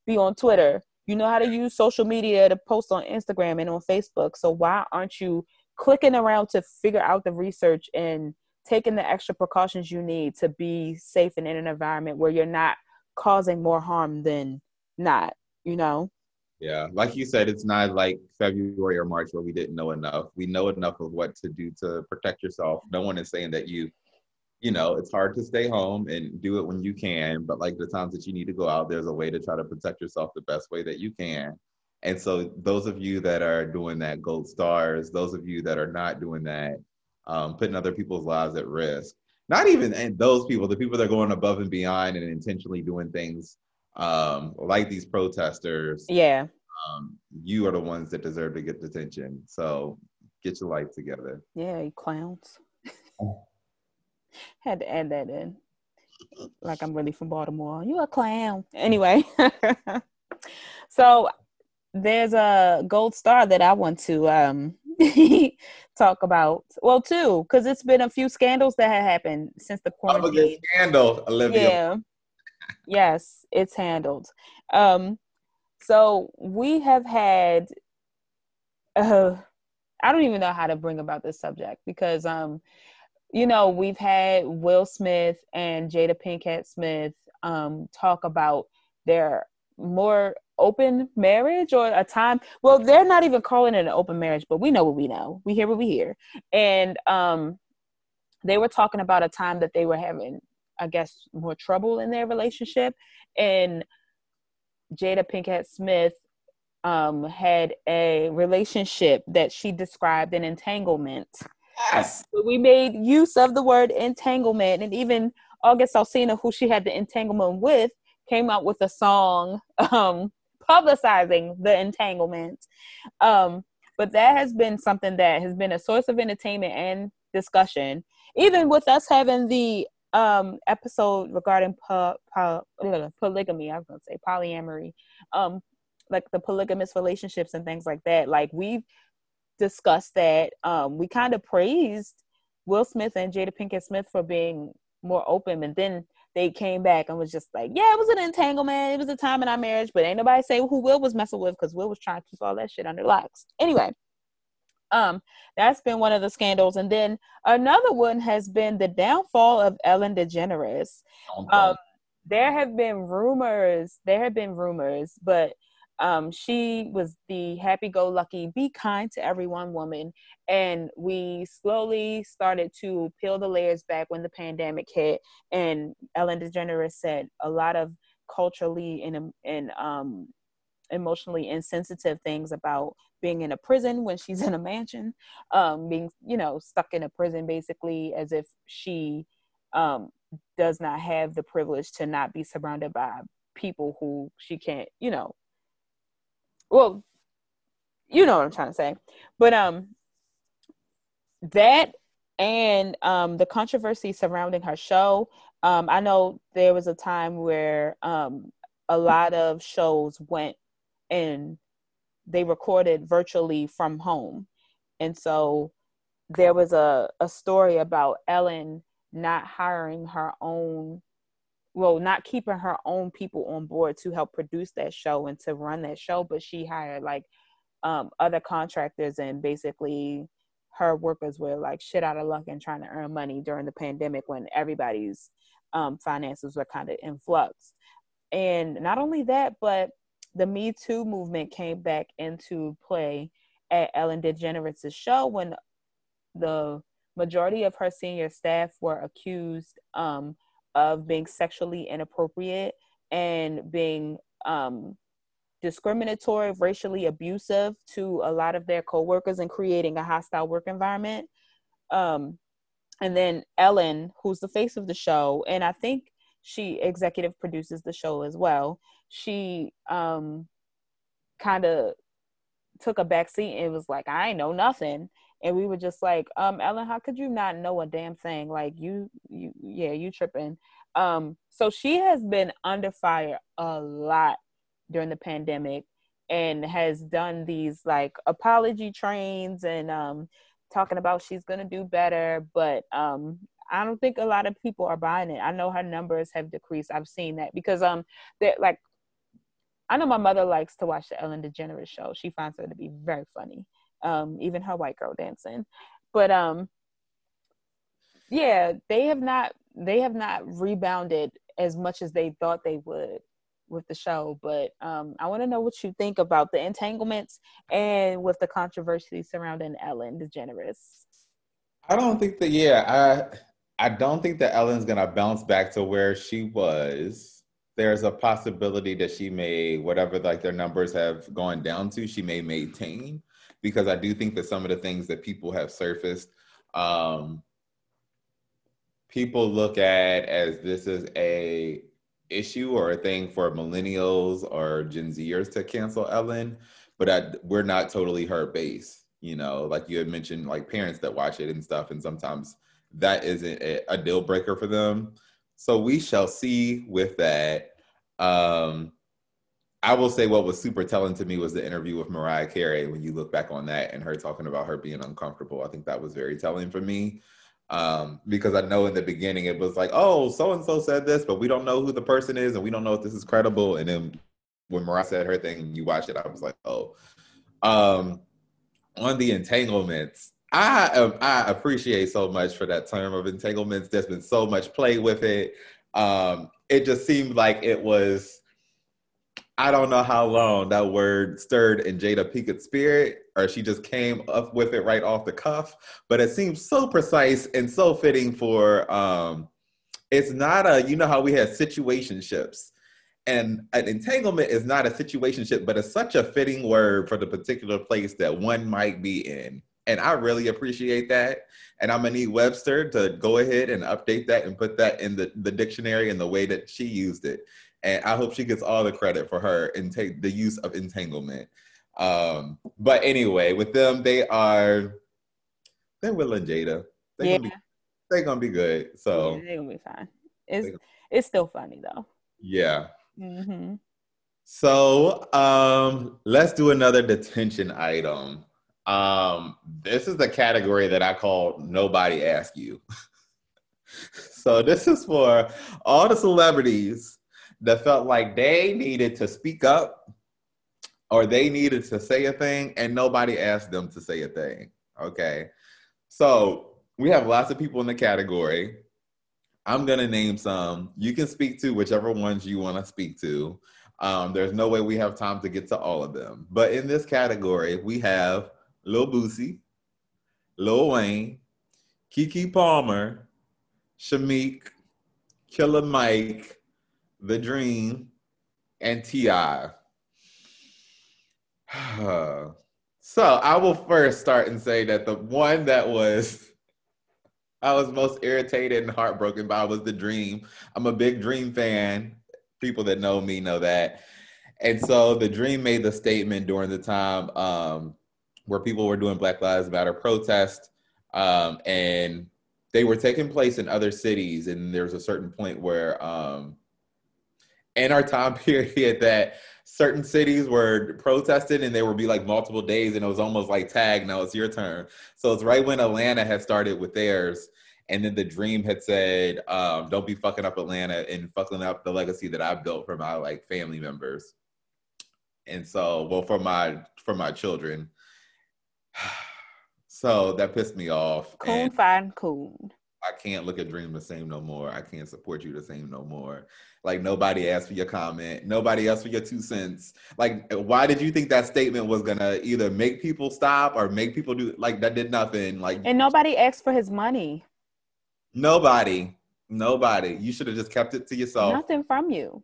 be on Twitter. You know how to use social media to post on Instagram and on Facebook. So why aren't you clicking around to figure out the research and taking the extra precautions you need to be safe and in an environment where you're not causing more harm than not, you know? Yeah, like you said, it's not like February or March where we didn't know enough. We know enough of what to do to protect yourself. No one is saying that you, you know, it's hard to stay home and do it when you can, but like the times that you need to go out, there's a way to try to protect yourself the best way that you can. And so, those of you that are doing that, gold stars. Those of you that are not doing that, um, putting other people's lives at risk. Not even and those people, the people that are going above and beyond and intentionally doing things um, like these protesters. Yeah. Um, you are the ones that deserve to get detention. So get your life together. Yeah, you clowns. <laughs> Had to add that in. Like I'm really from Baltimore. You a clown. Anyway. <laughs> so there's a gold star that I want to um, <laughs> talk about. Well, two, because it's been a few scandals that have happened since the quarantine. Oh, scandal, Olivia. Yeah. yes, it's handled. Um, so we have had. Uh, I don't even know how to bring about this subject because, um, you know, we've had Will Smith and Jada Pinkett Smith um, talk about their more open marriage or a time well they're not even calling it an open marriage but we know what we know. We hear what we hear. And um they were talking about a time that they were having i guess more trouble in their relationship. And jada pinkett smith um had a relationship that she described an entanglement. Yes. We made use of the word entanglement. And even august alsina who she had the entanglement with came out with a song um publicizing the entanglement. Um, but that has been something that has been a source of entertainment and discussion. Even with us having the um, episode regarding po- po- polygamy, I was going to say polyamory, um, like the polygamous relationships and things like that. Like we've discussed that. Um, we kind of praised Will Smith and Jada Pinkett Smith for being more open, and then they came back and was just like, yeah, it was an entanglement. It was a time in our marriage, but ain't nobody say who Will was messing with because Will was trying to keep all that shit under locks. Anyway, um, that's been one of the scandals. And then another one has been the downfall of Ellen DeGeneres. Um, there have been rumors, there have been rumors, but um, she was the happy-go-lucky, be kind to everyone woman, and we slowly started to peel the layers back when the pandemic hit. And Ellen DeGeneres said a lot of culturally and and um, emotionally insensitive things about being in a prison when she's in a mansion, um, being you know stuck in a prison basically as if she um, does not have the privilege to not be surrounded by people who she can't you know well you know what i'm trying to say. But um that and um the controversy surrounding her show um i know there was a time where um a lot of shows went and they recorded virtually from home. And so there was a, a story about ellen not hiring her own well not keeping her own people on board to help produce that show and to run that show but she hired like um, other contractors and basically her workers were like shit out of luck and trying to earn money during the pandemic when everybody's um, finances were kind of in flux. And not only that but the me too movement came back into play at ellen degeneres' show when the majority of her senior staff were accused um, of being sexually inappropriate and being um, discriminatory, racially abusive to a lot of their coworkers and creating a hostile work environment. Um, and then Ellen, who's the face of the show, and I think she executive produces the show as well. She um, kind of took a back seat and was like, I know nothing and we were just like um ellen how could you not know a damn thing? Like you you yeah you tripping. Um so she has been under fire a lot during the pandemic and has done these like apology trains and um talking about she's gonna do better but um i don't think a lot of people are buying it. I know her numbers have decreased. I've seen that because um that like i know my mother likes to watch the ellen degeneres show. She finds her to be very funny um, even her white girl dancing. But um, yeah, they have not they have not rebounded as much as they thought they would with the show. But um, I want to know what you think about the entanglements and with the controversy surrounding Ellen DeGeneres. I don't think that. Yeah, I I don't think that Ellen's gonna bounce back to where she was. There's a possibility that she may, whatever like their numbers have gone down to, she may maintain because I do think that some of the things that people have surfaced, um, people look at as this is a issue or a thing for millennials or Gen Zers to cancel Ellen, but I, we're not totally her base. You know, like you had mentioned, like parents that watch it and stuff, and sometimes that isn't a, a deal breaker for them. So we shall see with that. Um, I will say what was super telling to me was the interview with Mariah Carey when you look back on that and her talking about her being uncomfortable. I think that was very telling for me. Um, because I know in the beginning it was like, oh, so and so said this, but we don't know who the person is and we don't know if this is credible. And then when Mariah said her thing, and you watched it, I was like, oh. Um, on the entanglements, I I appreciate so much for that term of entanglements. There's been so much play with it. Um, it just seemed like it was I don't know how long that word stirred in Jada Pinkett's spirit, or she just came up with it right off the cuff. But it seems so precise and so fitting for. Um, it's not a you know how we have situationships, and an entanglement is not a situationship, but it's such a fitting word for the particular place that one might be in. And I really appreciate that. And I'm gonna need Webster to go ahead and update that and put that in the, the dictionary in the way that she used it and I hope she gets all the credit for her and take the use of entanglement. Um, but anyway, with them, they are they're Will and Jada. They're yeah. gonna be they're gonna be good. So yeah, they're gonna be fine. It's it's still funny though. Yeah. Mm-hmm. So um, let's do another detention item. Um, this is the category that I call nobody ask you. <laughs> so this is for all the celebrities that felt like they needed to speak up or they needed to say a thing and nobody asked them to say a thing. Okay. So we have lots of people in the category. I'm gonna name some. You can speak to whichever ones you want to speak to. Um, there's no way we have time to get to all of them. But in this category, we have Lil Boosie, Lil Wayne, Keke Palmer, Shameik, Killer Mike, The Dream, and T.I. <sighs> so I will first start and say that the one that was <laughs> I was most irritated and heartbroken by was the dream. I'm a big dream fan. People that know me know that. And so the dream made the statement during the time um, where people were doing Black Lives Matter protest. Um, and they were taking place in other cities. And there's a certain point where um, in our time <laughs> period that certain cities were protested and there would be like multiple days and it was almost like tag now it's your turn so it's right when atlanta had started with theirs and then the dream had said um, don't be fucking up atlanta and fucking up the legacy that i built for my like family members and so well for my for my children <sighs> so that pissed me off coon fine coon I can't look at Dream the same no more. I can't support you the same no more. Like nobody asked for your comment. Nobody asked for your two cents. Like, why did you think that statement was gonna either make people stop or make people do like that did nothing? Like And nobody asked for his money. Nobody. Nobody. You should have just kept it to yourself. Nothing from you.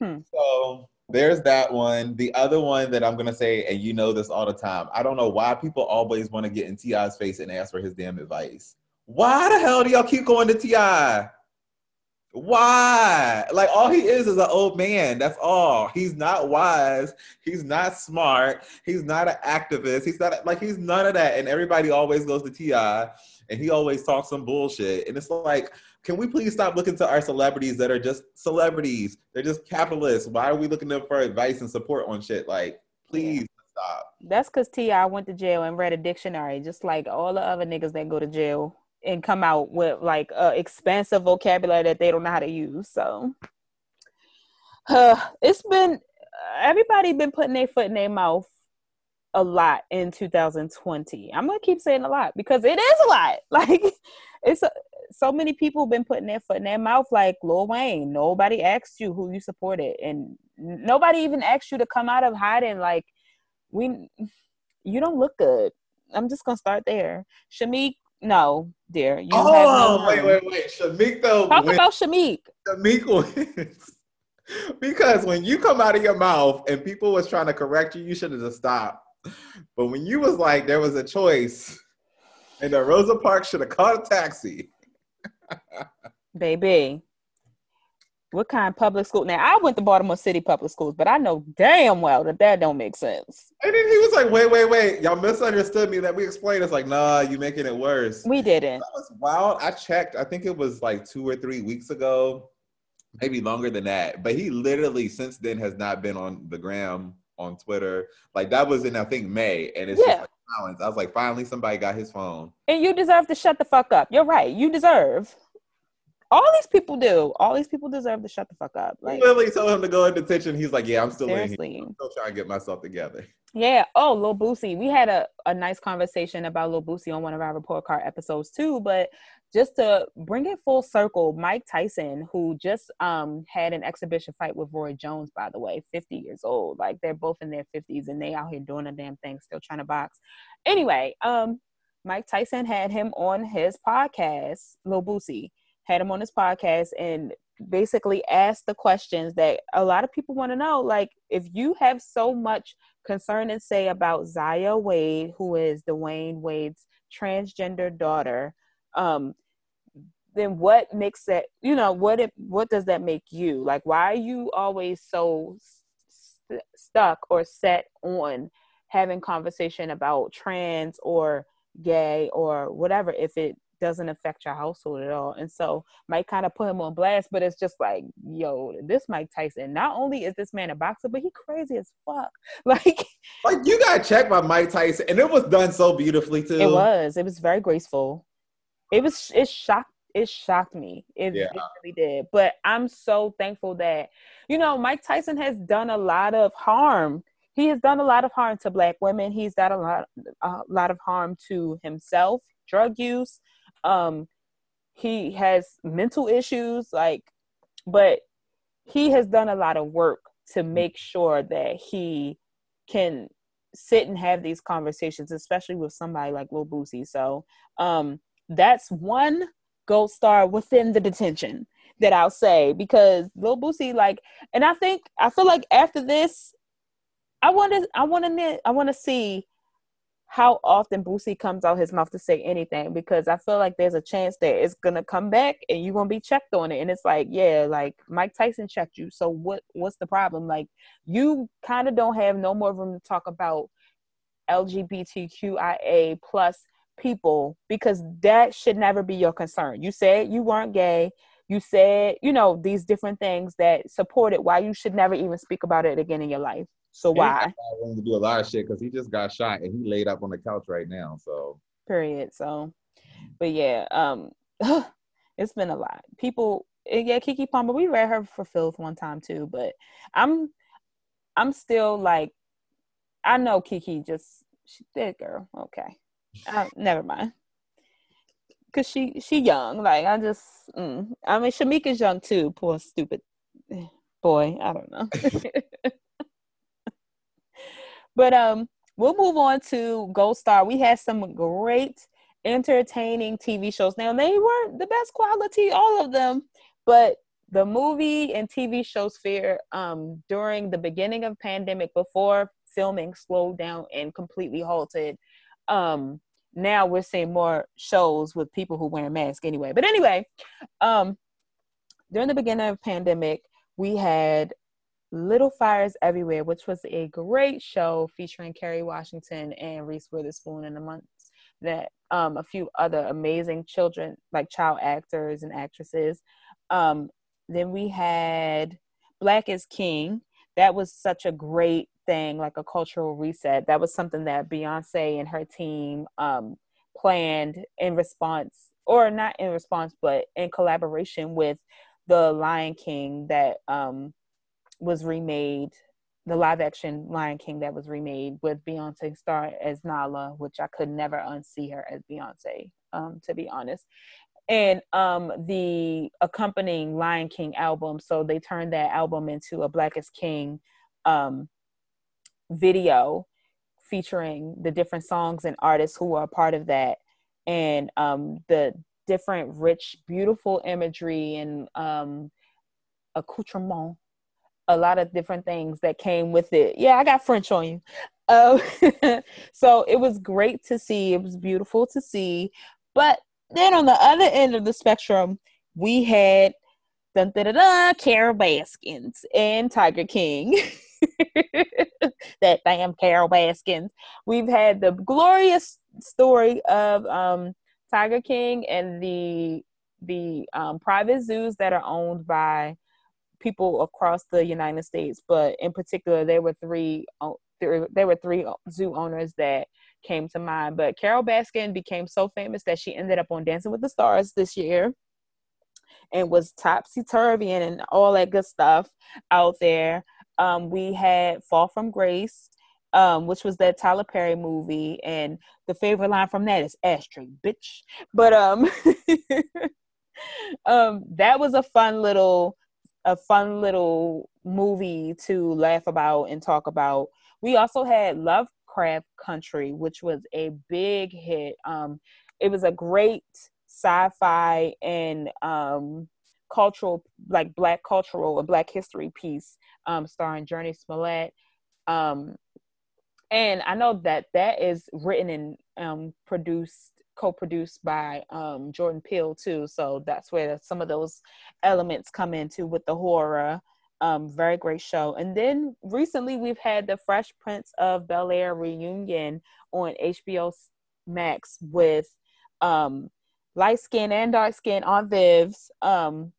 Hmm. So there's that one. The other one that I'm gonna say, and you know this all the time. I don't know why people always want to get in T.I.'s face and ask for his damn advice. Why the hell do y'all keep going to T.I.? Why? Like all he is is an old man. That's all. He's not wise. He's not smart. He's not an activist. He's not like he's none of that. And everybody always goes to T.I. and he always talks some bullshit. And it's like, can we please stop looking to our celebrities that are just celebrities? They're just capitalists. Why are we looking to them for advice and support on shit? Like, please yeah. stop. That's because T.I. went to jail and read a dictionary, just like all the other niggas that go to jail and come out with like uh, expansive vocabulary that they don't know how to use. So uh, <sighs> it's been everybody been putting their foot in their mouth a lot in 2020. I'm gonna keep saying a lot because it is a lot. <laughs> Like it's a, so many people been putting their foot in their mouth. Like Lil Wayne, nobody asked you who you supported, and nobody even asked you to come out of hiding. Like we, you don't look good. I'm just gonna start there. Shameik no, dear. You oh, wait, wait, wait. Shameik though. Talk wins. about Shameik. Shameik wins. <laughs> because when you come out of your mouth and people was trying to correct you, you should have just stopped. But when you was like, there was a choice, and the Rosa Parks should have called a taxi. <laughs> Baby, what kind of public school? Now I went to Baltimore City public schools, but I know damn well that that don't make sense. And then he was like, "Wait, wait, wait! Y'all misunderstood me." That we explained. It's like, nah, you making it worse. We didn't. That was wild. I checked. I think it was like two or three weeks ago, maybe longer than that. But he literally since then has not been on the gram on Twitter. Like that was in I think May, and it's yeah. just like silence. I was like, finally somebody got his phone. And you deserve to shut the fuck up. You're right. You deserve all these people do. All these people deserve to shut the fuck up. Like Lily told him to go in detention. He's like, "Yeah, I'm still seriously. in here. I'm still trying to get myself together." Yeah. Oh, Lil Boosie. We had a, a nice conversation about Lil Boosie on one of our report card episodes too. But just to bring it full circle, Mike Tyson, who just um had an exhibition fight with Roy Jones, by the way, 50 years old. Like they're both in their 50s and they out here doing a damn thing, still trying to box. Anyway, um, Mike Tyson had him on his podcast, Lil Boosie had him on his podcast and basically asked the questions that a lot of people want to know. Like, if you have so much concern and say about Zaya Wade, who is Dwyane Wade's transgender daughter, um, then what makes that? You know, what it what does that make you? Like, why are you always so st- stuck or set on having conversation about trans or gay or whatever if it doesn't affect your household at all. And so Mike kind of put him on blast, but it's just like, yo, this Mike Tyson, not only is this man a boxer, but he crazy as fuck. <laughs> Like Like you got checked by Mike Tyson and it was done so beautifully too. It was. It was very graceful. It was it shocked it shocked me. It, yeah. it really did. But I'm so thankful that, you know, Mike Tyson has done a lot of harm he has done a lot of harm to black women he's done a lot a lot of harm to himself drug use um he has mental issues like but he has done a lot of work to make sure that he can sit and have these conversations, especially with somebody like Lil Boosie. So um, that's one gold star within the detention that I'll say because Lil Boosie, like, and I think I feel like after this, I want to, I want to, I want to see how often Boosie comes out his mouth to say anything because I feel like there's a chance that it's gonna come back and you're gonna be checked on it. And it's like, yeah, like Mike Tyson checked you. So what what's the problem? Like you kind of don't have no more room to talk about LGBTQIA plus people because that should never be your concern. You said you weren't gay. You said, you know, these different things that supported why you should never even speak about it again in your life. So why? Willing to do a lot of shit because he just got shot and he laid up on the couch right now. So period. So, but yeah, um, <laughs> it's been a lot. People, yeah, Keke Palmer. We read her for filth one time too, but I'm, I'm still like, I know Keke just she did girl. Okay, uh, <laughs> never mind. Cause she she young. Like I just, mm. I mean Shamika's young too. Poor stupid <sighs> boy. I don't know. <laughs> But um, we'll move on to Gold Star. We had some great entertaining TV shows. Now they weren't the best quality, all of them, but the movie and TV show sphere um, during the beginning of pandemic, before filming slowed down and completely halted. Um, now we're seeing more shows with people who wear masks anyway. But anyway, um, during the beginning of pandemic, we had Little Fires Everywhere, which was a great show featuring Kerry Washington and Reese Witherspoon and amongst that um, a few other amazing children, like child actors and actresses. Um, then we had Black is King. That was such a great thing, like a cultural reset. That was something that Beyonce and her team um, planned in response, or not in response, but in collaboration with the Lion King that um, was remade, the live action Lion King that was remade with Beyonce star as Nala, which I could never unsee her as Beyonce, um, to be honest. And um, the accompanying Lion King album, so they turned that album into a Black King um, video featuring the different songs and artists who are a part of that, and um, the different rich, beautiful imagery and um, accoutrement a lot of different things that came with it. Yeah, I got French on you. Um, <laughs> so it was great to see. It was beautiful to see. But then on the other end of the spectrum, we had dun, dun, dun, dun, Carole Baskins and Tiger King. <laughs> that damn Carole Baskins. We've had the glorious story of um, Tiger King and the the um, private zoos that are owned by people across the United States, but in particular, there were three there were three zoo owners that came to mind. But Carole Baskin became so famous that she ended up on Dancing with the Stars this year and was topsy turvy and all that good stuff out there. Um, we had Fall from Grace, um, which was that Tyler Perry movie, and the favorite line from that is "ashtray, bitch." But um, <laughs> um, that was a fun little a fun little movie to laugh about and talk about. We also had Lovecraft Country, which was a big hit. Um, it was a great sci-fi and um, cultural, like black cultural and black history piece, um, starring Jurnee Smollett. Um, and I know that that is written and um, produced co-produced by um, Jordan Peele too. So that's where some of those elements come into with the horror. Um, very great show. And then recently we've had the Fresh Prince of Bel Air reunion on HBO Max with um, light skin and dark skin Aunt Viv's. Um,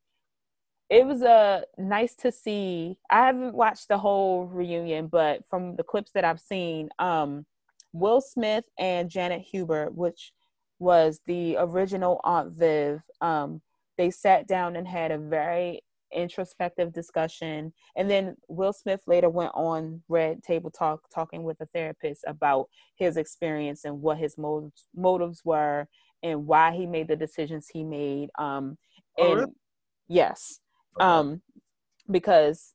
it was a uh, nice to see. I haven't watched the whole reunion, but from the clips that I've seen, um, Will Smith and Janet Hubert, which was the original Aunt Viv. Um, they sat down and had a very introspective discussion. And then Will Smith later went on Red Table Talk talking with a therapist about his experience and what his motives, motives were and why he made the decisions he made. Um, Oh, and really? yes, um, because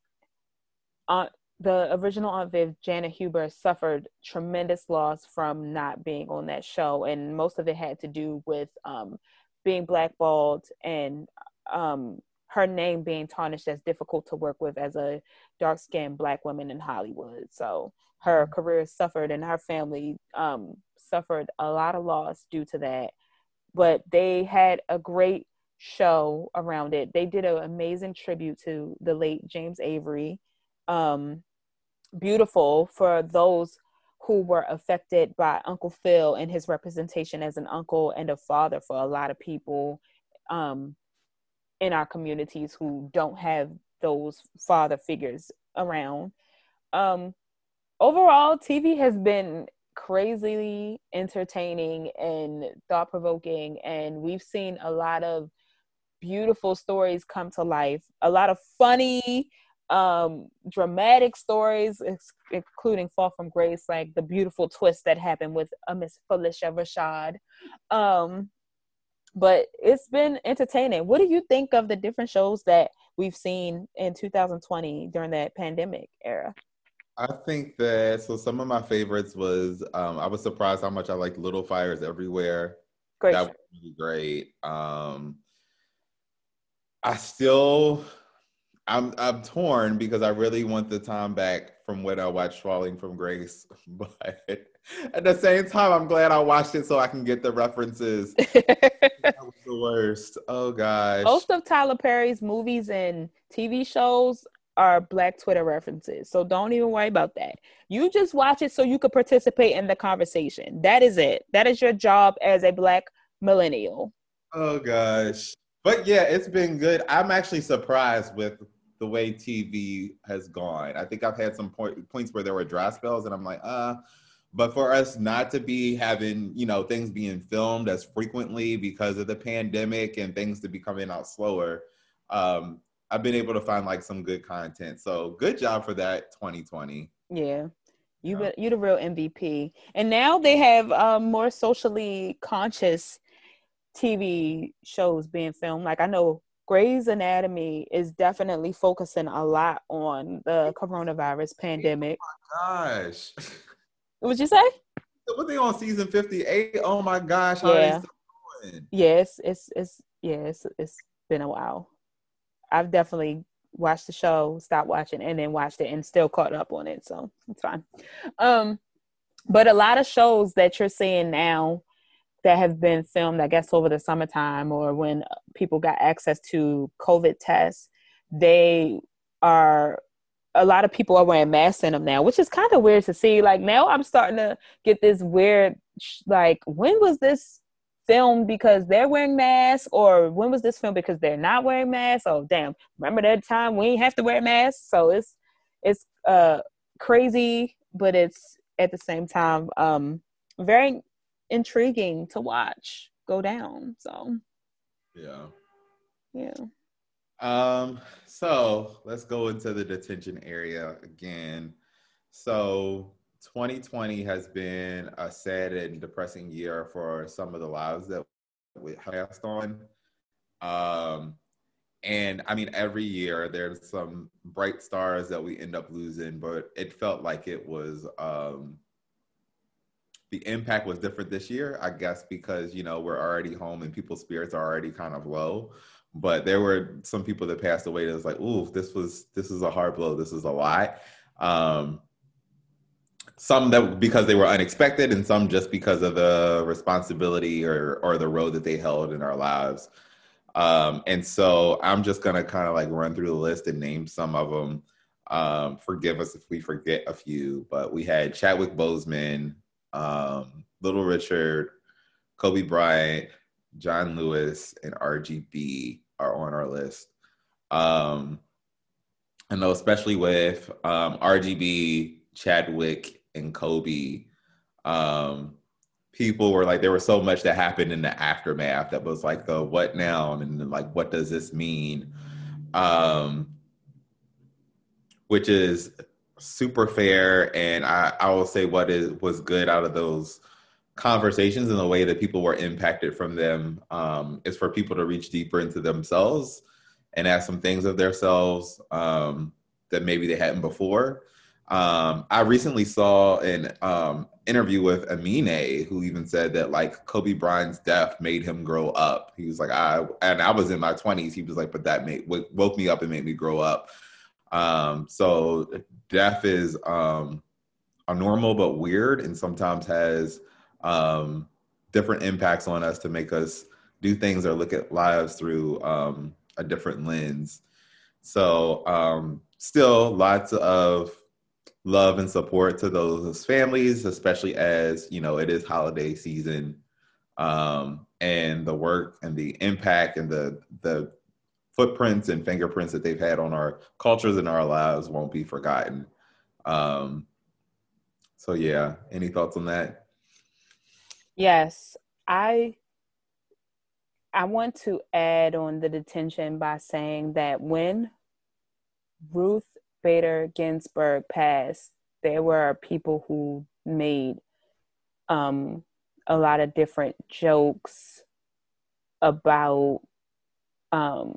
Aunt, the original Aunt Viv, Janet Hubert, suffered tremendous loss from not being on that show, and most of it had to do with um, being blackballed and um, her name being tarnished as difficult to work with as a dark-skinned black woman in Hollywood. So her career suffered, and her family um, suffered a lot of loss due to that. But they had a great show around it. They did an amazing tribute to the late James Avery. Um, beautiful for those who were affected by Uncle Phil and his representation as an uncle and a father for a lot of people um, in our communities who don't have those father figures around. Um, overall, TV has been crazily entertaining and thought provoking, and we've seen a lot of beautiful stories come to life, a lot of funny, um, dramatic stories, ex- including Fall from Grace, like the beautiful twist that happened with uh, Miss Phylicia Rashad. Um, but it's been entertaining. What do you think of the different shows that we've seen in 2020 during that pandemic era? I think that so some of my favorites was um, I was surprised how much I liked Little Fires Everywhere. Great. That was really great. Um, I still I'm I'm torn because I really want the time back from when I watched Falling from Grace, <laughs> but at the same time, I'm glad I watched it so I can get the references. <laughs> That was the worst. Oh gosh. Most of Tyler Perry's movies and TV shows are Black Twitter references. So don't even worry about that. You just watch it so you could participate in the conversation. That is it. That is your job as a Black millennial. Oh gosh. But yeah, it's been good. I'm actually surprised with the way TV has gone. I think I've had some point, points where there were dry spells, and I'm like, uh. But for us not to be having, you know, things being filmed as frequently because of the pandemic and things to be coming out slower, um, I've been able to find like some good content. So good job for that 2020. Yeah. You Yeah. you the real MVP. And now they have um, more socially conscious TV shows being filmed. Like I know Grey's Anatomy is definitely focusing a lot on the coronavirus pandemic. Gosh. What'd you say? what they on season 58? Oh my gosh. Yeah. they still going? Yes, it's it's yeah, it's it's been a while. I've definitely watched the show, stopped watching, and then watched it and still caught up on it. So it's fine. Um, but a lot of shows that you're seeing now that have been filmed, I guess, over the summertime or when people got access to COVID tests, they are a lot of people are wearing masks in them now, which is kind of weird to see. Like now, I'm starting to get this weird, like, when was this filmed because they're wearing masks, or when was this filmed because they're not wearing masks? Oh, damn! Remember that time we ain't have to wear masks? So it's it's uh crazy, but it's at the same time um very intriguing to watch go down. So Yeah. yeah. Um, so let's go into the detention area again. So 2020 has been a sad and depressing year for some of the lives that we passed on. Um, and I mean, every year there's some bright stars that we end up losing, but it felt like it was um, the impact was different this year, I guess, because you know we're already home and people's spirits are already kind of low but there were some people that passed away that was like, ooh, this was this is a hard blow. This is a lot. Um, some that because they were unexpected, and some just because of the responsibility or or the road that they held in our lives. Um, and so I'm just gonna kind of like run through the list and name some of them. Um, forgive us if we forget a few, but we had Chadwick Boseman, um, Little Richard, Kobe Bryant, John Lewis, and RGB are on our list. Um, I know, especially with um, RGB, Chadwick, and Kobe, um, people were like, there was so much that happened in the aftermath that was like the what now and like, what does this mean? Um, which is super fair. And I, I will say what is was good out of those conversations and the way that people were impacted from them um, is for people to reach deeper into themselves and ask some things of themselves um, that maybe they hadn't before. Um, I recently saw an um, interview with Amine, who even said that like Kobe Bryant's death made him grow up. He was like, I and I was in my twenties. He was like, but that made woke me up and made me grow up. Um, so death is um, a normal but weird, and sometimes has um, different impacts on us to make us do things or look at lives through um, a different lens. So um, still lots of love and support to those families, especially as you know it is holiday season, um, and the work and the impact and the the footprints and fingerprints that they've had on our cultures and our lives won't be forgotten. Um, so yeah, any thoughts on that? Yes, I I want to add on the detention by saying that when Ruth Bader Ginsburg passed, there were people who made um, a lot of different jokes about um,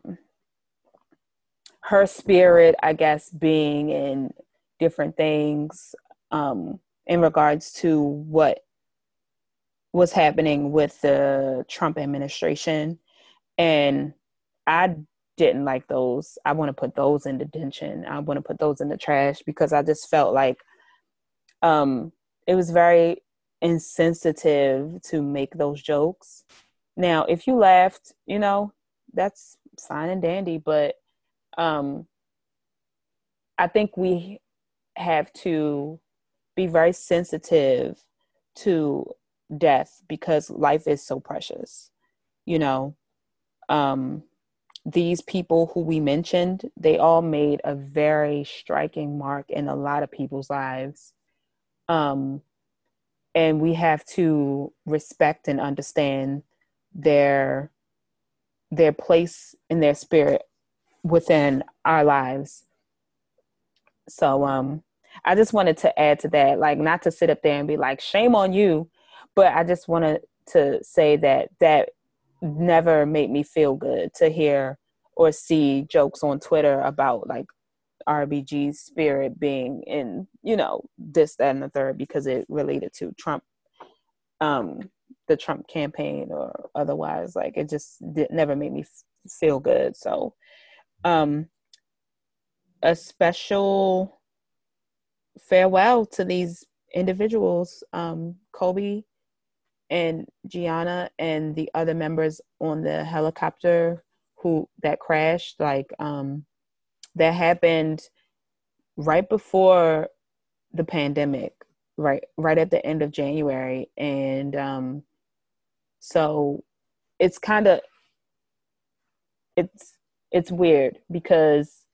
her spirit, I guess, being in different things um, in regards to what was happening with the Trump administration. And I didn't like those. I want to put those in detention. I want to put those in the trash because I just felt like um, it was very insensitive to make those jokes. Now, if you laughed, you know, that's fine and dandy, but um, I think we have to be very sensitive to death because life is so precious. You know, um, these people who we mentioned, they all made a very striking mark in a lot of people's lives. Um, and we have to respect and understand their their place in their spirit within our lives. So um I just wanted to add to that, like not to sit up there and be like, shame on you, but I just wanted to say that that never made me feel good to hear or see jokes on Twitter about like RBG's spirit being in, you know, this, that, and the third because it related to Trump, um, the Trump campaign or otherwise. Like it just did, never made me feel good. So, um, a special farewell to these individuals, um, Kobe and Gianna and the other members on the helicopter who that crashed like um that happened right before the pandemic right right at the end of January. And um so it's kind of it's it's weird because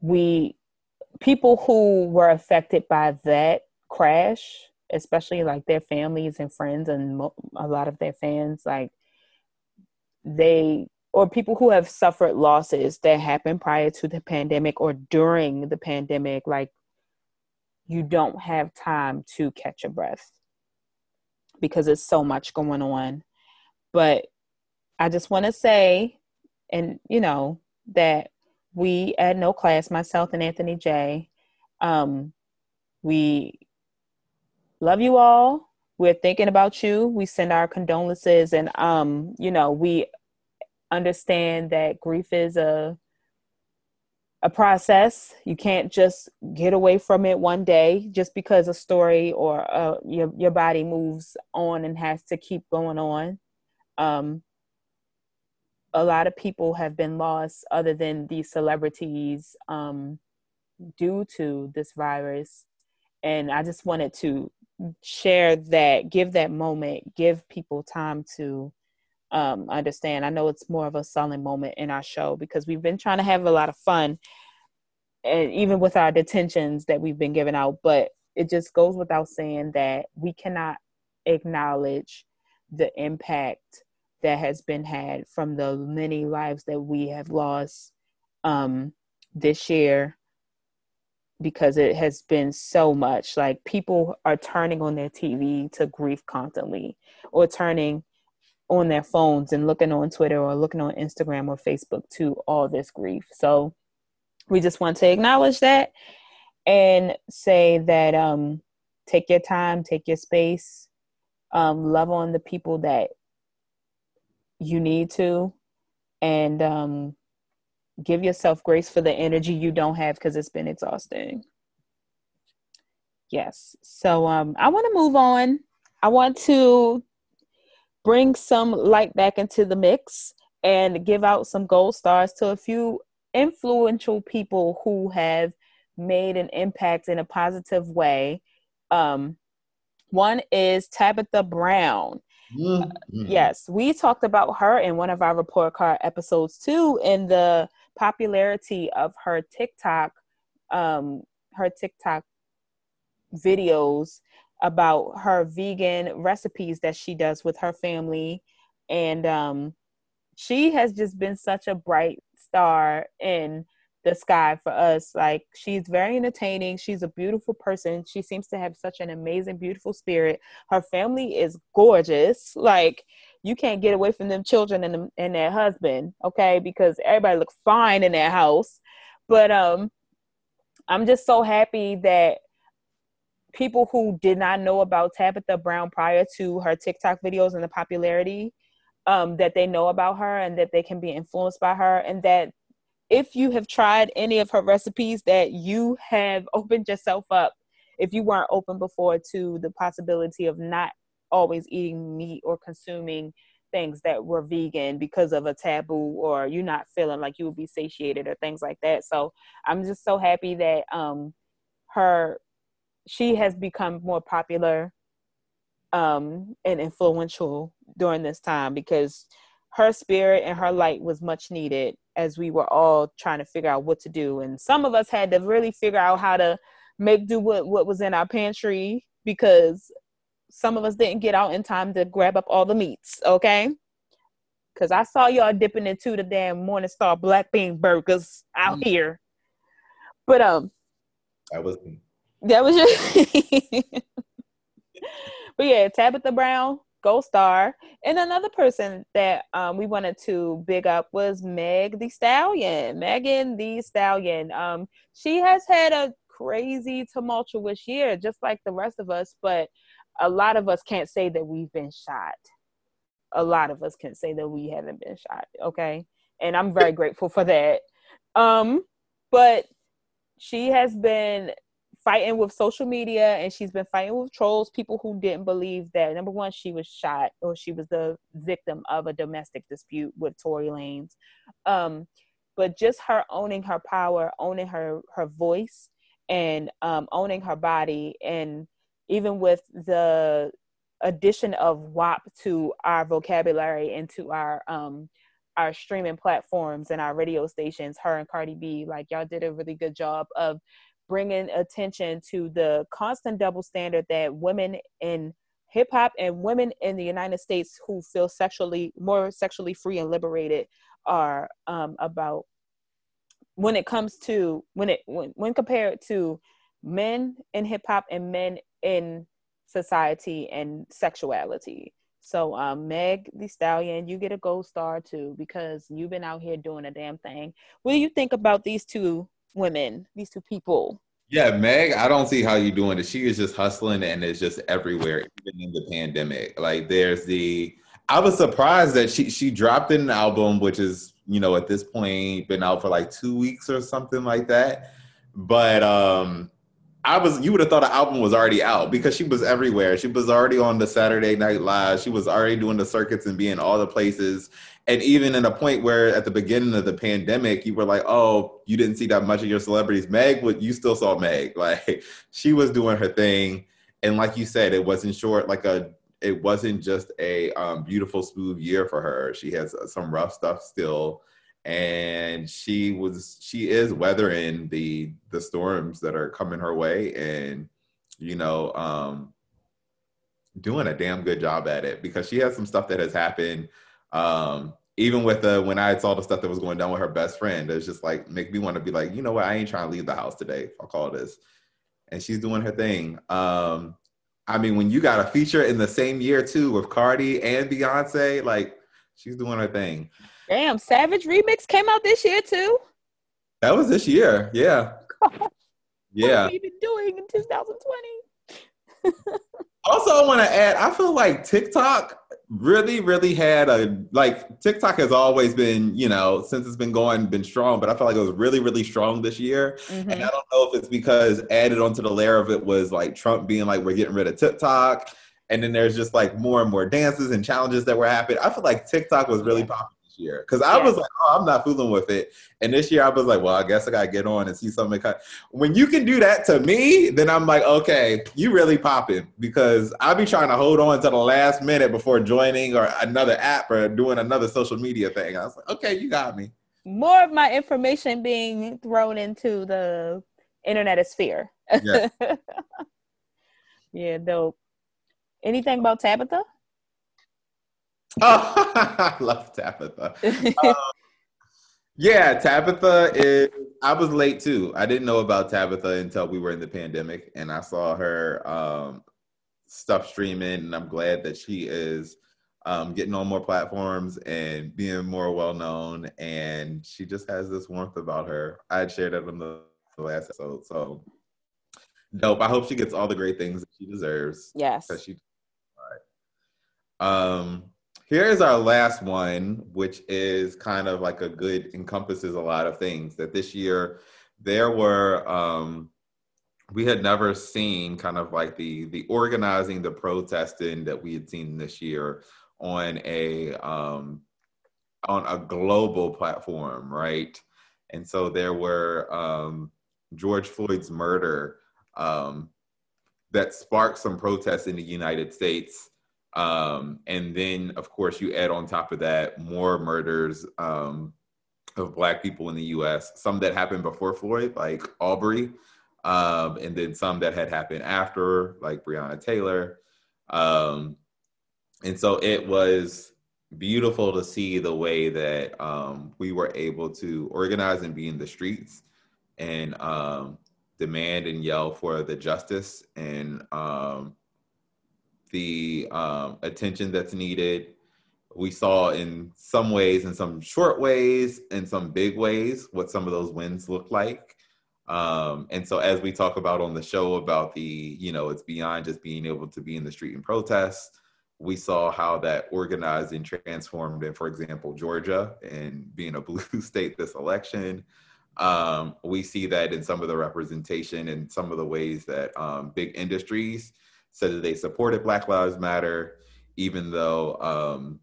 we people who were affected by that crash especially like their families and friends and mo- a lot of their fans like they or people who have suffered losses that happened prior to the pandemic or during the pandemic like you don't have time to catch a breath because it's so much going on. But i just want to say and you know that we at no class myself and anthony jay um, we love you all. We're thinking about you. We send our condolences and um, you know, we understand that grief is a a process. You can't just get away from it one day just because a story or uh, your your body moves on and has to keep going on. Um, a lot of people have been lost other than these celebrities um, due to this virus, and I just wanted to share that, give that moment, give people time to um, understand. I know it's more of a sullen moment in our show because we've been trying to have a lot of fun, and even with our detentions that we've been giving out. But it just goes without saying that we cannot acknowledge the impact that has been had from the many lives that we have lost um, this year because it has been so much. Like people are turning on their TV to grief constantly, or turning on their phones and looking on Twitter or looking on Instagram or Facebook to all this grief. So we just want to acknowledge that and say that um, take your time, take your space, um, love on the people that you need to, and um, give yourself grace for the energy you don't have because it's been exhausting. Yes. So um, I want to move on. I want to bring some light back into the mix and give out some gold stars to a few influential people who have made an impact in a positive way. Um, one is Tabitha Brown. Mm-hmm. Yes, we talked about her in one of our report card episodes too, in the popularity of her TikTok, um, her TikTok videos about her vegan recipes that she does with her family, and um, she has just been such a bright star in the sky for us. Like she's very entertaining. She's a beautiful person. She seems to have such an amazing, beautiful spirit. Her family is gorgeous. Like you can't get away from them children and, and their husband, okay? Because everybody looks fine in their house. But um, I'm just so happy that people who did not know about Tabitha Brown prior to her TikTok videos and the popularity um, that they know about her and that they can be influenced by her and that if you have tried any of her recipes that you have opened yourself up if you weren't open before to the possibility of not always eating meat or consuming things that were vegan because of a taboo or you're not feeling like you would be satiated or things like that. So i'm just so happy that um her she has become more popular um and influential during this time because her spirit and her light was much needed as we were all trying to figure out what to do. And some of us had to really figure out how to make do what, what was in our pantry because some of us didn't get out in time to grab up all the meats, okay? Because I saw y'all dipping into the damn Morningstar black bean burgers out mm. here. But um that was me. That was <laughs> your But yeah, Tabitha Brown, Gold Star. And another person that um, we wanted to big up was Meg Thee Stallion. Megan Thee Stallion. Um, she has had a crazy, tumultuous year, just like the rest of us, but a lot of us can't say that we've been shot. A lot of us can say that we haven't been shot, okay? And I'm very grateful for that. Um, but she has been fighting with social media and she's been fighting with trolls, people who didn't believe that number one, she was shot or she was the victim of a domestic dispute with Tory Lanez. Um, but just her owning her power, owning her her voice, and um, owning her body, and even with the addition of WAP to our vocabulary and to our um, our streaming platforms and our radio stations, her and Cardi B, like y'all did a really good job of bringing attention to the constant double standard that women in hip hop and women in the United States who feel sexually more sexually free and liberated are um, about when it comes to when it when, when compared to men in hip hop and men in society and sexuality. So um, Meg Thee Stallion, you get a gold star too because you've been out here doing a damn thing. What do you think about these two women, these two people. Yeah, Meg, I don't see how you're doing it. She is just hustling and it's just everywhere, even in the pandemic. Like there's the I was surprised that she she dropped an album, which is, you know, at this point been out for like two weeks or something like that. But um I was you would have thought the album was already out because she was everywhere. She was already on the Saturday Night Live. She was already doing the circuits and being all the places. And even in a point where at the beginning of the pandemic you were like oh you didn't see that much of your celebrities. Meg what you still saw meg. <laughs> Like she was doing her thing. And like you said it wasn't short like a it wasn't just a um, beautiful smooth year for her. She has some rough stuff still and she was she is weathering the the storms that are coming her way and you know um doing a damn good job at it because she has some stuff that has happened um, even with the when I saw the stuff that was going down with her best friend, it's just like make me want to be like, you know what, I ain't trying to leave the house today. I'll call this. And she's doing her thing. Um, I mean, when you got a feature in the same year too with Cardi and Beyonce, like she's doing her thing. Damn, Savage Remix came out this year too. That was this year, yeah. <laughs> yeah. What have we been doing in 2020? <laughs> also, I want to add, I feel like TikTok really, really had a like TikTok has always been, you know, since it's been going, been strong, but I felt like it was really, really strong this year. Mm-hmm. And I don't know if it's because added onto the layer of it was like Trump being like, we're getting rid of TikTok. And then there's just like more and more dances and challenges that were happening. I feel like TikTok was really popular year because I yeah. was like, oh, I'm not fooling with it. And this year I was like, well, I guess I gotta get on and see something. When you can do that to me, then I'm like, okay, you really popping because I'll be trying to hold on to the last minute before joining or another app or doing another social media thing. I was like, okay, you got me. More of my information being thrown into the internet sphere. Yeah, <laughs> yeah dope. Anything about Tabitha? Oh, <laughs> I love Tabitha. <laughs> um, yeah, Tabitha is. I was late too. I didn't know about Tabitha until we were in the pandemic, and I saw her um, stuff streaming, and I'm glad that she is um, getting on more platforms and being more well known. And she just has this warmth about her. I had shared that on the, the last episode, so dope. I hope she gets all the great things that she deserves. Yes, she. All right. Um, Here's our last one, which is kind of like a good encompasses a lot of things. That this year there were um, we had never seen kind of like the the organizing, the protesting that we had seen this year on a um, on a global platform, right? And so there were um, George Floyd's murder um, that sparked some protests in the United States um, and then, of course, you add on top of that more murders um, of Black people in the US, some that happened before Floyd, like Arbery, um, and then some that had happened after, like Breonna Taylor. Um, and so it was beautiful to see the way that um, we were able to organize and be in the streets and um, demand and yell for the justice and the um, attention that's needed. We saw in some ways, in some short ways, in some big ways, what some of those wins look like. Um, and so, as we talk about on the show about the, you know, it's beyond just being able to be in the street and protest. We saw how that organized and transformed in, for example, Georgia and being a <laughs> blue state this election. Um, we see that in some of the representation and some of the ways that um, big industries said that they supported Black Lives Matter, even though um,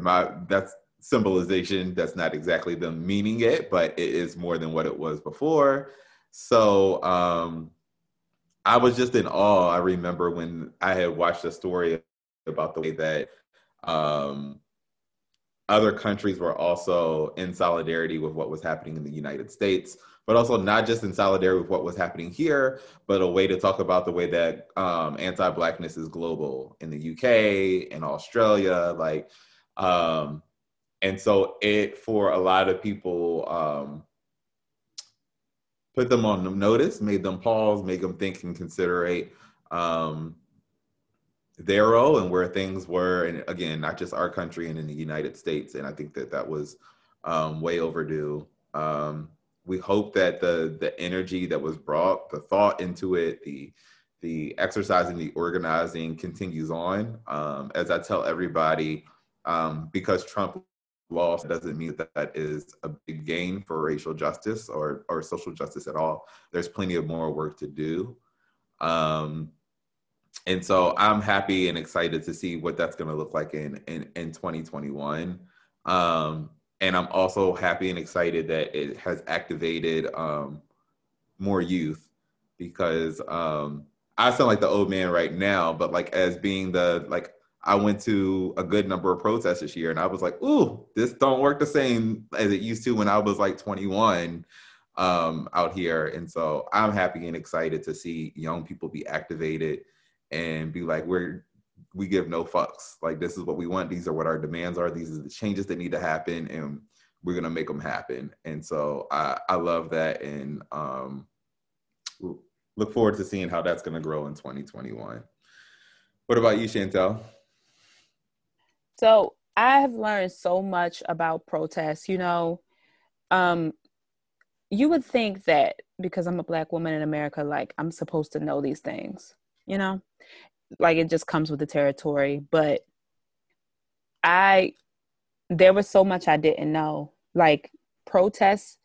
my that's symbolization. That's not exactly them meaning it, but it is more than what it was before. So um, I was just in awe. I remember when I had watched a story about the way that um, other countries were also in solidarity with what was happening in the United States but also not just in solidarity with what was happening here, but a way to talk about the way that um, anti-blackness is global in the UK and Australia, like, um, and so it for a lot of people um, put them on notice, made them pause, made them think and considerate um, their role and where things were, and again, not just our country and in the United States, and I think that that was um, way overdue. Um, we hope that the the energy that was brought, the thought into it, the the exercising, the organizing continues on. Um, as I tell everybody, um, because Trump lost doesn't mean that that is a big gain for racial justice or or social justice at all. There's plenty of more work to do. Um, and so I'm happy and excited to see what that's going to look like in in, in 2021. Um, and I'm also happy and excited that it has activated um, more youth because um, I sound like the old man right now, but like as being the like I went to a good number of protests this year, and I was like, "Ooh, this don't work the same as it used to when I was like 21 um, out here." And so I'm happy and excited to see young people be activated and be like, "We're we give no fucks. Like this is what we want. These are what our demands are. These are the changes that need to happen, and we're gonna make them happen. And so I I love that, and um, look forward to seeing how that's gonna grow in 2021. What about you, Chantel? So I have learned so much about protests. You know, um, you would think that because I'm a black woman in America, like I'm supposed to know these things, you know, like it just comes with the territory. But I, there was so much I didn't know. Like protests,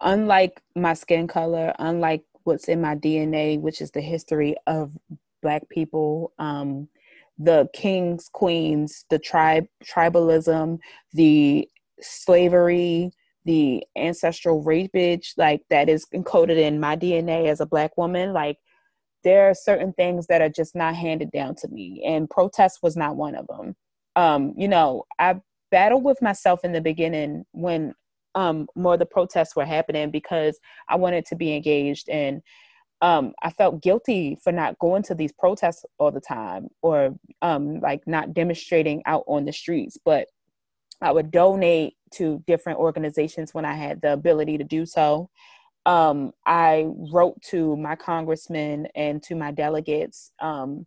unlike my skin color, unlike what's in my DNA, which is the history of black people, um, the kings, queens, the tribe, tribalism, the slavery, the ancestral rapage, like that is encoded in my DNA as a black woman. Like there are certain things that are just not handed down to me, and protest was not one of them. Um, you know, I battled with myself in the beginning when um, more the protests were happening because I wanted to be engaged and um, I felt guilty for not going to these protests all the time or um, like not demonstrating out on the streets. But I would donate to different organizations when I had the ability to do so. Um, I wrote to my congressmen and to my delegates um,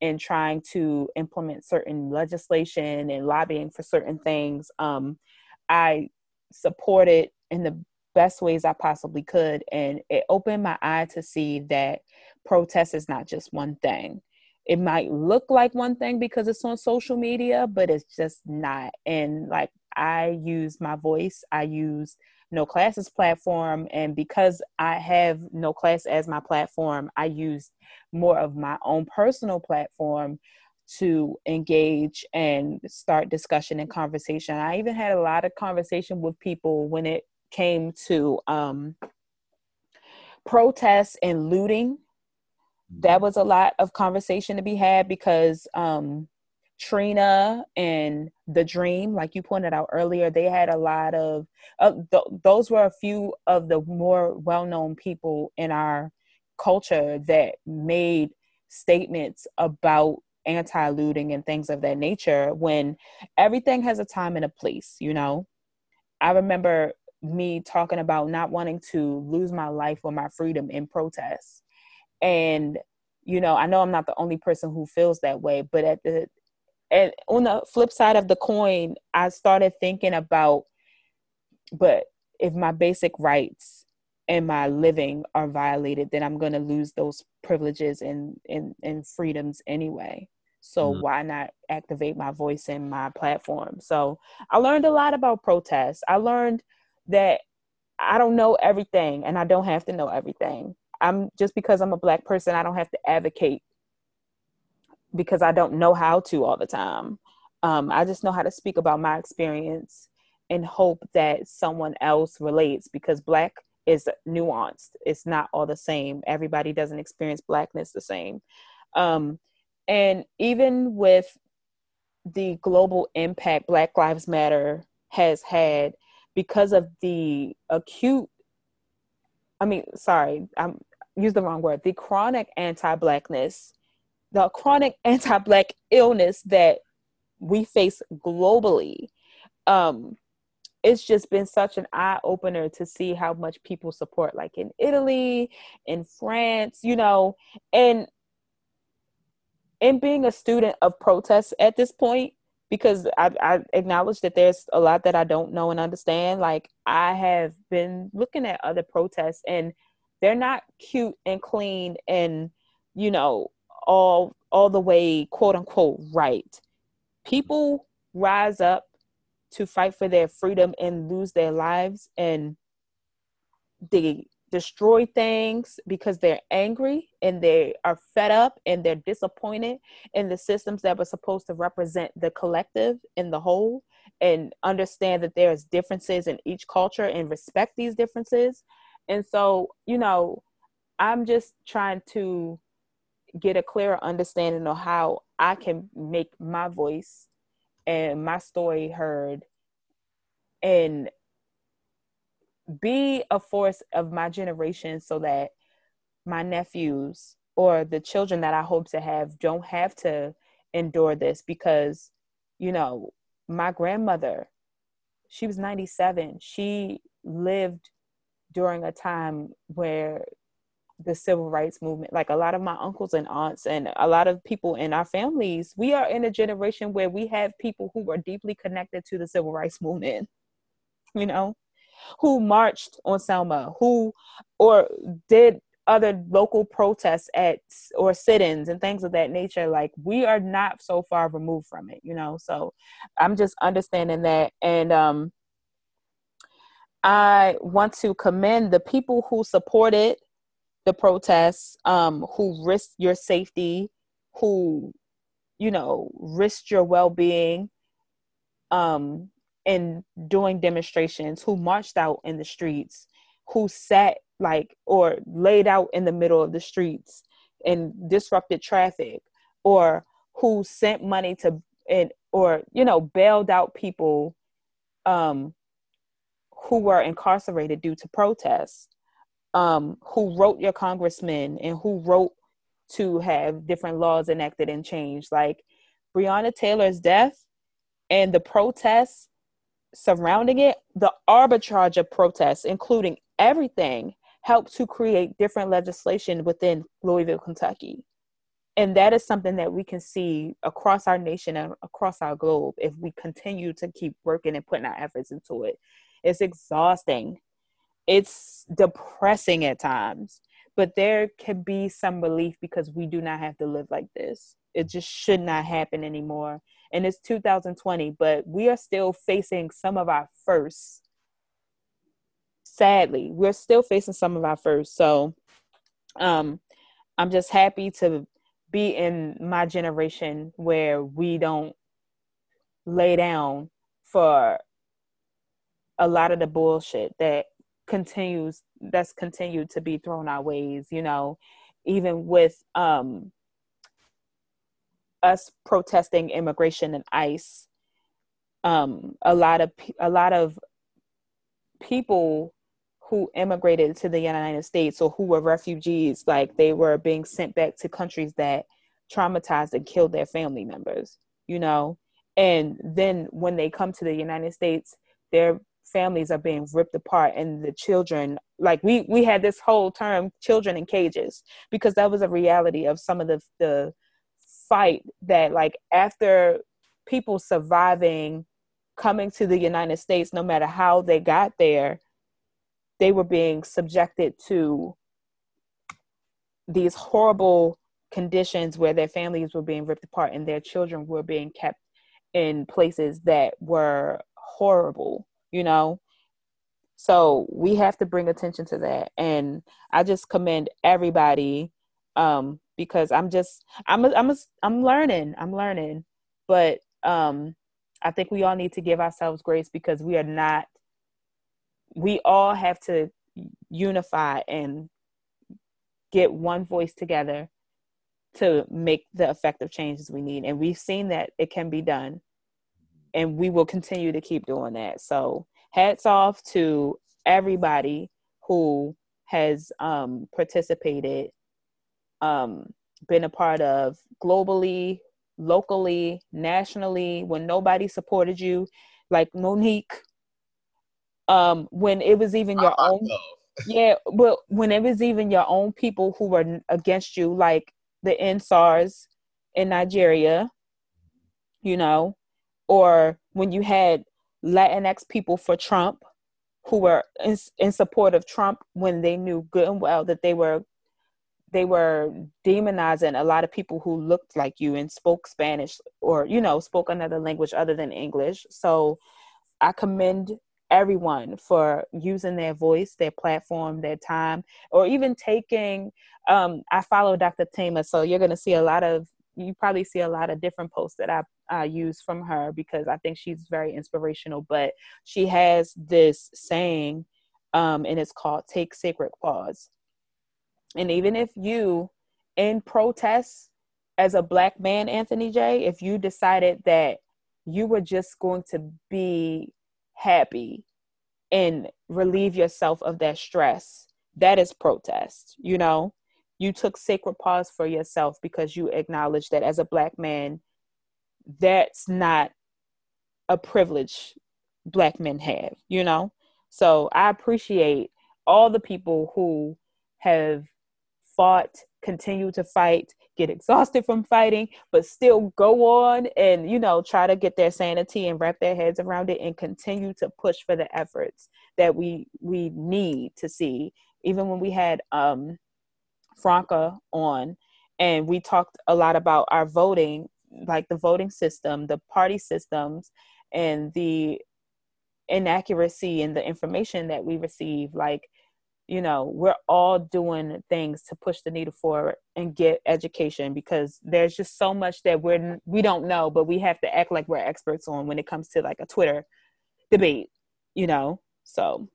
in trying to implement certain legislation and lobbying for certain things. Um, I supported in the best ways I possibly could. And it opened my eye to see that protest is not just one thing. It might look like one thing because it's on social media, but it's just not. And like I use my voice, I use no classes platform and because i have no class as my platform i use more of my own personal platform to engage and start discussion and conversation i even had a lot of conversation with people when it came to um, protests and looting, that mm-hmm. was a lot of conversation to be had because um, Trina and The Dream, like you pointed out earlier, they had a lot of, uh, th- those were a few of the more well known people in our culture that made statements about anti looting and things of that nature when everything has a time and a place, you know? I remember me talking about not wanting to lose my life or my freedom in protest. And, you know, I know I'm not the only person who feels that way, but at the and on the flip side of the coin, I started thinking about, but if my basic rights and my living are violated, then I'm going to lose those privileges and, and, and freedoms anyway. So mm-hmm. why not activate my voice and my platform? So I learned a lot about protests. I learned that I don't know everything and I don't have to know everything. I'm just because I'm a black person, I don't have to advocate because I don't know how to all the time. Um, I just know how to speak about my experience and hope that someone else relates because black is nuanced. It's not all the same. Everybody doesn't experience blackness the same. Um, and even with the global impact Black Lives Matter has had, because of the acute i mean sorry i'm use the wrong word the chronic anti-blackness the chronic anti-black illness that we face globally um it's just been such an eye opener to see how much people support like in Italy in France you know and and being a student of protests at this point because I, I acknowledge that there's a lot that I don't know and understand. Like I have been looking at other protests and they're not cute and clean and you know all all the way quote unquote right. People rise up to fight for their freedom and lose their lives and they destroy things because they're angry and they are fed up and they're disappointed in the systems that were supposed to represent the collective in the whole and understand that there's differences in each culture and respect these differences and so you know i'm just trying to get a clearer understanding of how i can make my voice and my story heard and be a force of my generation so that my nephews or the children that I hope to have don't have to endure this because you know my grandmother she was 97 she lived during a time where the civil rights movement. Like a lot of my uncles and aunts and a lot of people in our families we are in a generation where we have people who are deeply connected to the civil rights movement <laughs> you know? Who marched on selma who or did other local protests at or sit-ins and things of that nature. Like we are not so far removed from it you know? So i'm just understanding that. And um i want to commend the people who supported the protests um who risked your safety who you know risked your well-being um in doing demonstrations who marched out in the streets who sat like or laid out in the middle of the streets and disrupted traffic or who sent money to and or you know bailed out people um who were incarcerated due to protests um who wrote your congressmen and who wrote to have different laws enacted and changed like breonna taylor's death and the protests surrounding it the arbitrage of protests including everything helped to create different legislation within Louisville, Kentucky. And that is something that we can see across our nation and across our globe if we continue to keep working and putting our efforts into it. It's exhausting. It's depressing at times, but there can be some relief because we do not have to live like this. It just should not happen anymore. And it's 2020, but we are still facing some of our first sadly we're still facing some of our first so um i'm just happy to be in my generation where we don't lay down for a lot of the bullshit that continues that's continued to be thrown our ways you know even with um us protesting immigration and ice um a lot of a lot of people who immigrated to the United States or who were refugees, like they were being sent back to countries that traumatized and killed their family members, you know? And then when they come to the United States, their families are being ripped apart and the children like we we had this whole term children in cages because that was a reality of some of the the fight that like after people surviving coming to the United States no matter how they got there they were being subjected to these horrible conditions where their families were being ripped apart and their children were being kept in places that were horrible, you know? So we have to bring attention to that. And I just commend everybody um, because I'm just, I'm, a, I'm, a, I'm learning, I'm learning. But um, I think we all need to give ourselves grace because we are not we all have to unify and get one voice together to make the effective changes we need. And we've seen that it can be done. And we will continue to keep doing that. So, hats off to everybody who has um, participated, um, been a part of globally, locally, nationally, when nobody supported you, like Mo'Nique um, when it was even your own <laughs> yeah but when it was even your own people who were against you like the EndSARS in nigeria you know or when you had latinx people for trump who were in, in support of trump when they knew good and well that they were they were demonizing a lot of people who looked like you and spoke spanish or you know spoke another language other than english so i commend everyone for using their voice, their platform, their time, or even taking. Um, I follow Dr. Thema, so you're going to see a lot of. You probably see a lot of different posts that I uh, use from her because I think she's very inspirational. But she has this saying, um, and it's called "Take Sacred Pause." And even if you, in protest, as a black man, Anthony Jay, if you decided that you were just going to be happy and relieve yourself of that stress that is protest you know you took sacred pause for yourself because you acknowledge that as a black man that's not a privilege black men have, you know? So I appreciate all the people who have fought, continue to fight, get exhausted from fighting, but still go on and, you know, try to get their sanity and wrap their heads around it and continue to push for the efforts that we we need to see. Even when we had um Franca on and we talked a lot about our voting, like the voting system, the party systems, and the inaccuracy in the information that we receive. Like, you know, we're all doing things to push the needle forward and get education because there's just so much that we're we don't know, but we have to act like we're experts on when it comes to like a Twitter debate, you know. So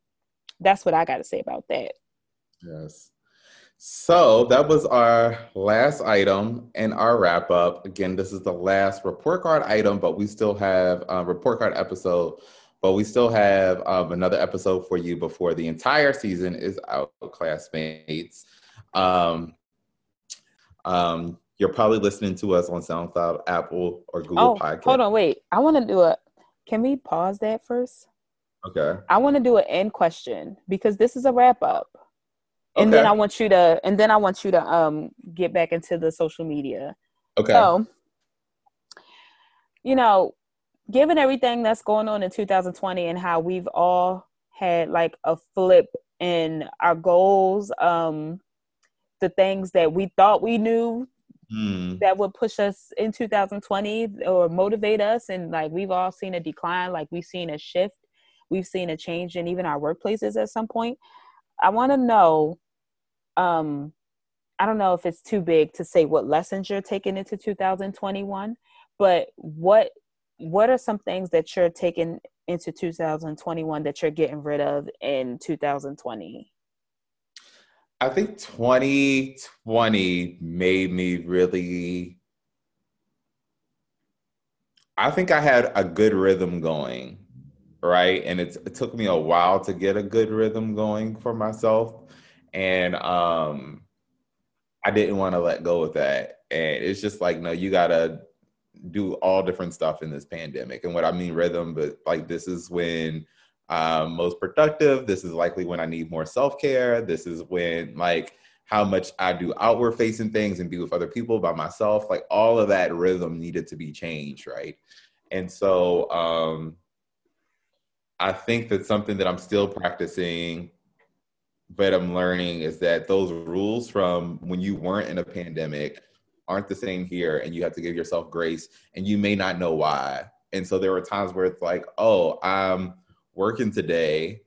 that's what I got to say about that. Yes. So that was our last item and our wrap up. Again, this is the last report card item, but we still have a report card episode, but we still have um, another episode for you before the entire season is out, classmates. Um, um, you're probably listening to us on SoundCloud, Apple, or Google oh, Podcast. Hold on, wait. I want to do a. Can we pause that first? Okay. I want to do an end question because this is a wrap up and okay. then I want you to and then I want you to um get back into the social media. Okay. So, you know, given everything that's going on in 2020 and how we've all had like a flip in our goals, um, the things that we thought we knew mm. that would push us in 2020 or motivate us, and like we've all seen a decline, like we've seen a shift, we've seen a change in even our workplaces at some point. I want to know um I don't know if it's too big to say what lessons you're taking into 2021, but what what are some things that you're taking into 2021 that you're getting rid of in 2020? I think 2020 made me really I think I had a good rhythm going, right? And it took me a while to get a good rhythm going for myself and um, I didn't want to let go of that. And it's just like, no, you gotta do all different stuff in this pandemic. And what I mean rhythm, but like this is when most productive. This is likely when I need more self care. This is when like how much I do outward facing things and be with other people by myself. Like all of that rhythm needed to be changed, right? And so um, I think that something that I'm still practicing but I'm learning is that those rules from when you weren't in a pandemic aren't the same here, and you have to give yourself grace, and you may not know why. And so there were times where it's like, oh, I'm working today.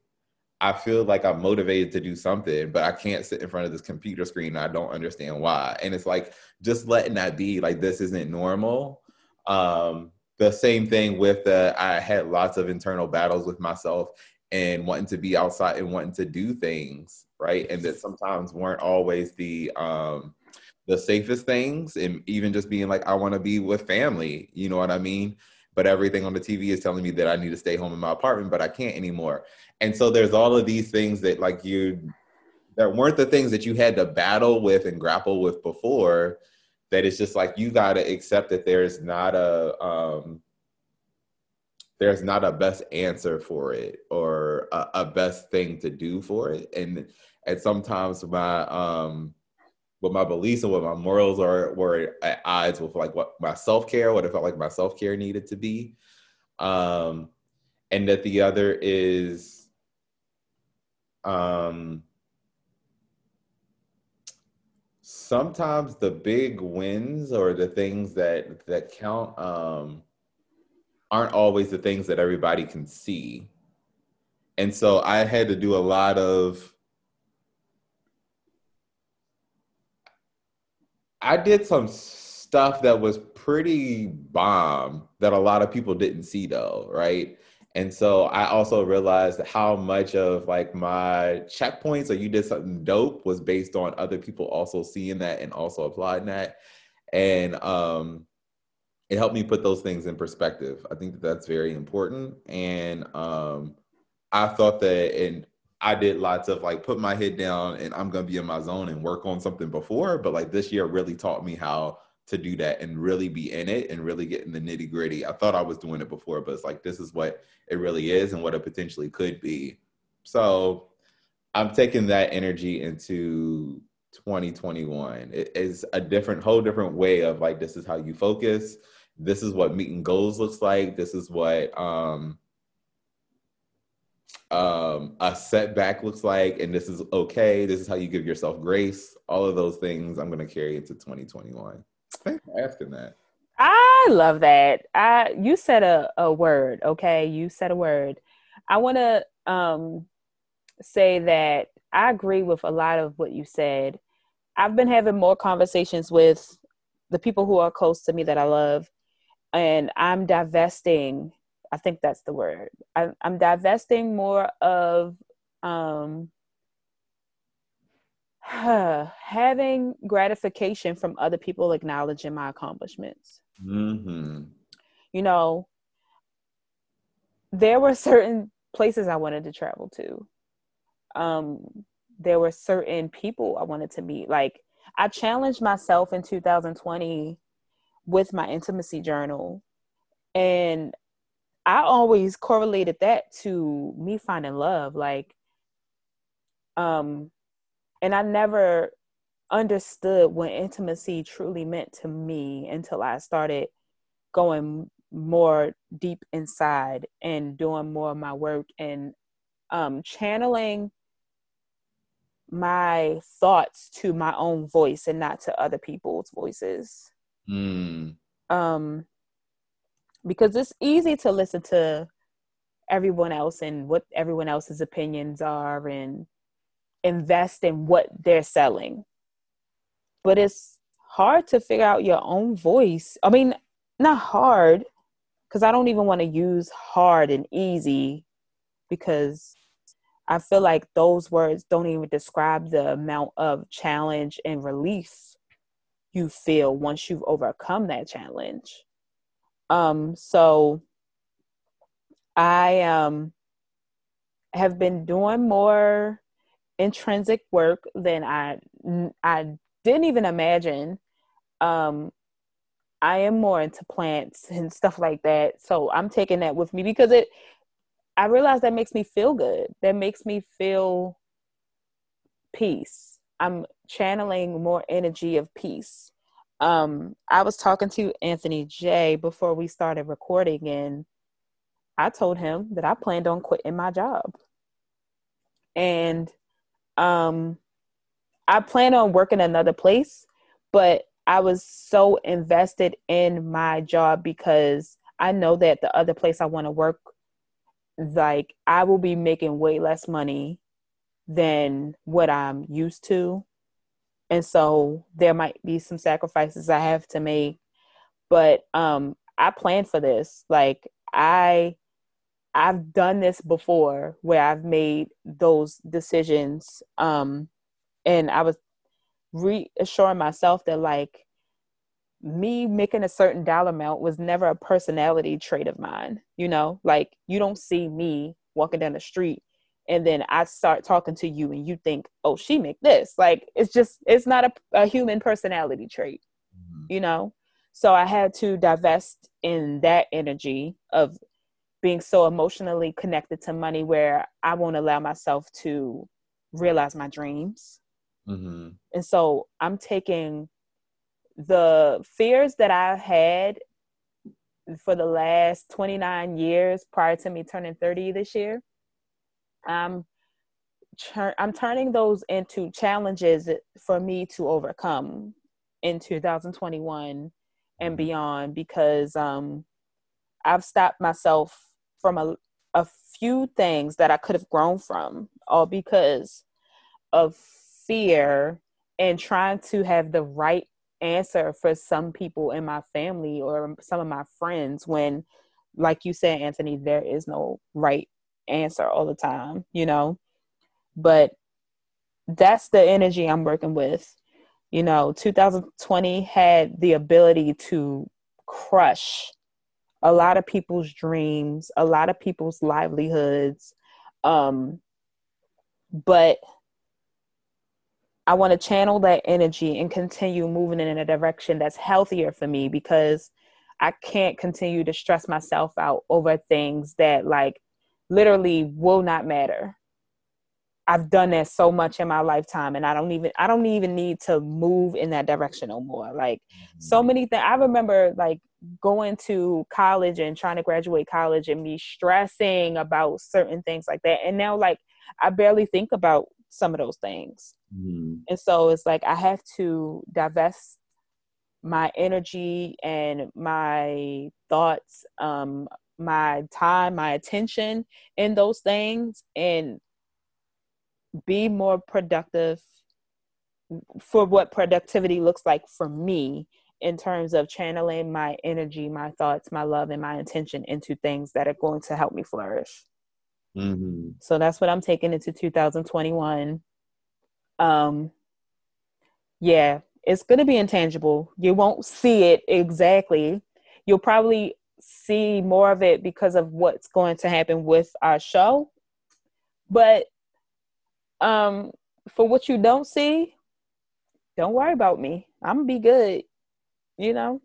I feel like I'm motivated to do something, but I can't sit in front of this computer screen. I don't understand why. And it's like just letting that be like this isn't normal. Um, the same thing with the I had lots of internal battles with myself and wanting to be outside and wanting to do things right? And that sometimes weren't always the um the safest things and even just being like i want to be with family you know what i mean? But everything on the tv is telling me that i need to stay home in my apartment but i can't anymore. And so there's all of these things that like you that weren't the things that you had to battle with and grapple with before that it's just like you got to accept that there's not a um there's not a best answer for it or a, a, best thing to do for it. And and sometimes my um what my beliefs and what my morals are were at odds with like what my self-care what i felt like my self-care needed to be. Um and that the other is um sometimes the big wins or the things that that count um aren't always the things that everybody can see. And so I had to do a lot of I did some stuff that was pretty bomb that a lot of people didn't see though, right? And so I also realized how much of like my checkpoints or you did something dope was based on other people also seeing that and also applying that. And um it helped me put those things in perspective. I think that that's very important. And um, I thought that, and I did lots of like put my head down and I'm gonna be in my zone and work on something before, but like this year really taught me how to do that and really be in it and really get in the nitty gritty. I thought I was doing it before, but it's like this is what it really is and what it potentially could be. So I'm taking that energy into 2021. It is a different, whole different way of like, this is how you focus. This is what meeting goals looks like. This is what um, um, a setback looks like, and this is okay. This is how you give yourself grace. All of those things I'm going to carry into 2021. Thanks for asking that. I love that. I you said a, a word, okay? You said a word. I want to um, say that I agree with a lot of what you said. I've been having more conversations with the people who are close to me that I love, and I'm divesting. I think that's the word. I, I'm divesting more of um, <sighs> having gratification from other people acknowledging my accomplishments. Mm-hmm. You know, there were certain places I wanted to travel to. Um, there were certain people I wanted to meet. Like, I challenged myself in 2020 with my intimacy journal. And I always correlated that to me finding love. Like, um, and I never understood what intimacy truly meant to me until I started going more deep inside and doing more of my work and um, channeling my thoughts to my own voice and not to other people's voices. Mm. Um, because it's easy to listen to everyone else and what everyone else's opinions are and invest in what they're selling. But it's hard to figure out your own voice. I mean, not hard, because I don't even want to use hard and easy because I feel like those words don't even describe the amount of challenge and relief you feel once you've overcome that challenge. Um, so I um have been doing more intrinsic work than I I didn't even imagine. Um, I am more into plants and stuff like that, so I'm taking that with me because it. I realize that makes me feel good. That makes me feel peace. I'm channeling more energy of peace. Um, I was talking to Anthony Jay before we started recording, and I told him that I planned on quitting my job. And um I plan on working another place, but I was so invested in my job because I know that the other place I want to work like I will be making way less money than what I'm used to. And so there might be some sacrifices I have to make. But um I plan for this. Like I I've done this before where I've made those decisions. Um, and I was reassuring myself that like me making a certain dollar amount was never a personality trait of mine. You know, like you don't see me walking down the street and then I start talking to you and you think, oh, she make this. Like it's just it's not a, a human personality trait, mm-hmm. you know. So I had to divest in that energy of being so emotionally connected to money where I won't allow myself to realize my dreams. Mm-hmm. And so I'm taking the fears that I had for the last 29 years prior to me turning 30 this year. I'm I'm turning those into challenges for me to overcome in 2021 and mm-hmm. beyond because um, I've stopped myself from a, a few things that I could have grown from, all because of fear and trying to have the right answer for some people in my family or some of my friends when like you said anthony there is no right answer all the time you know but that's the energy i'm working with you know 2020 had the ability to crush a lot of people's dreams, a lot of people's livelihoods. Um, but I want to channel that energy and continue moving in a direction that's healthier for me because I can't continue to stress myself out over things that like literally will not matter. I've done that so much in my lifetime and I don't even I don't even need to move in that direction no more. Like so mm-hmm. many things I remember like going to college and trying to graduate college and me stressing about certain things like that. And now like I barely think about some of those things. Mm-hmm. And so it's like I have to divest my energy and my thoughts, um, my time, my attention in those things and be more productive for what productivity looks like for me in terms of channeling my energy, my thoughts, my love, and my intention into things that are going to help me flourish. Mm-hmm. So that's what I'm taking into 2021. Um, yeah, it's going to be intangible. You won't see it exactly. You'll probably see more of it because of what's going to happen with our show. But um, for what you don't see, don't worry about me. I'm gonna be good. You know.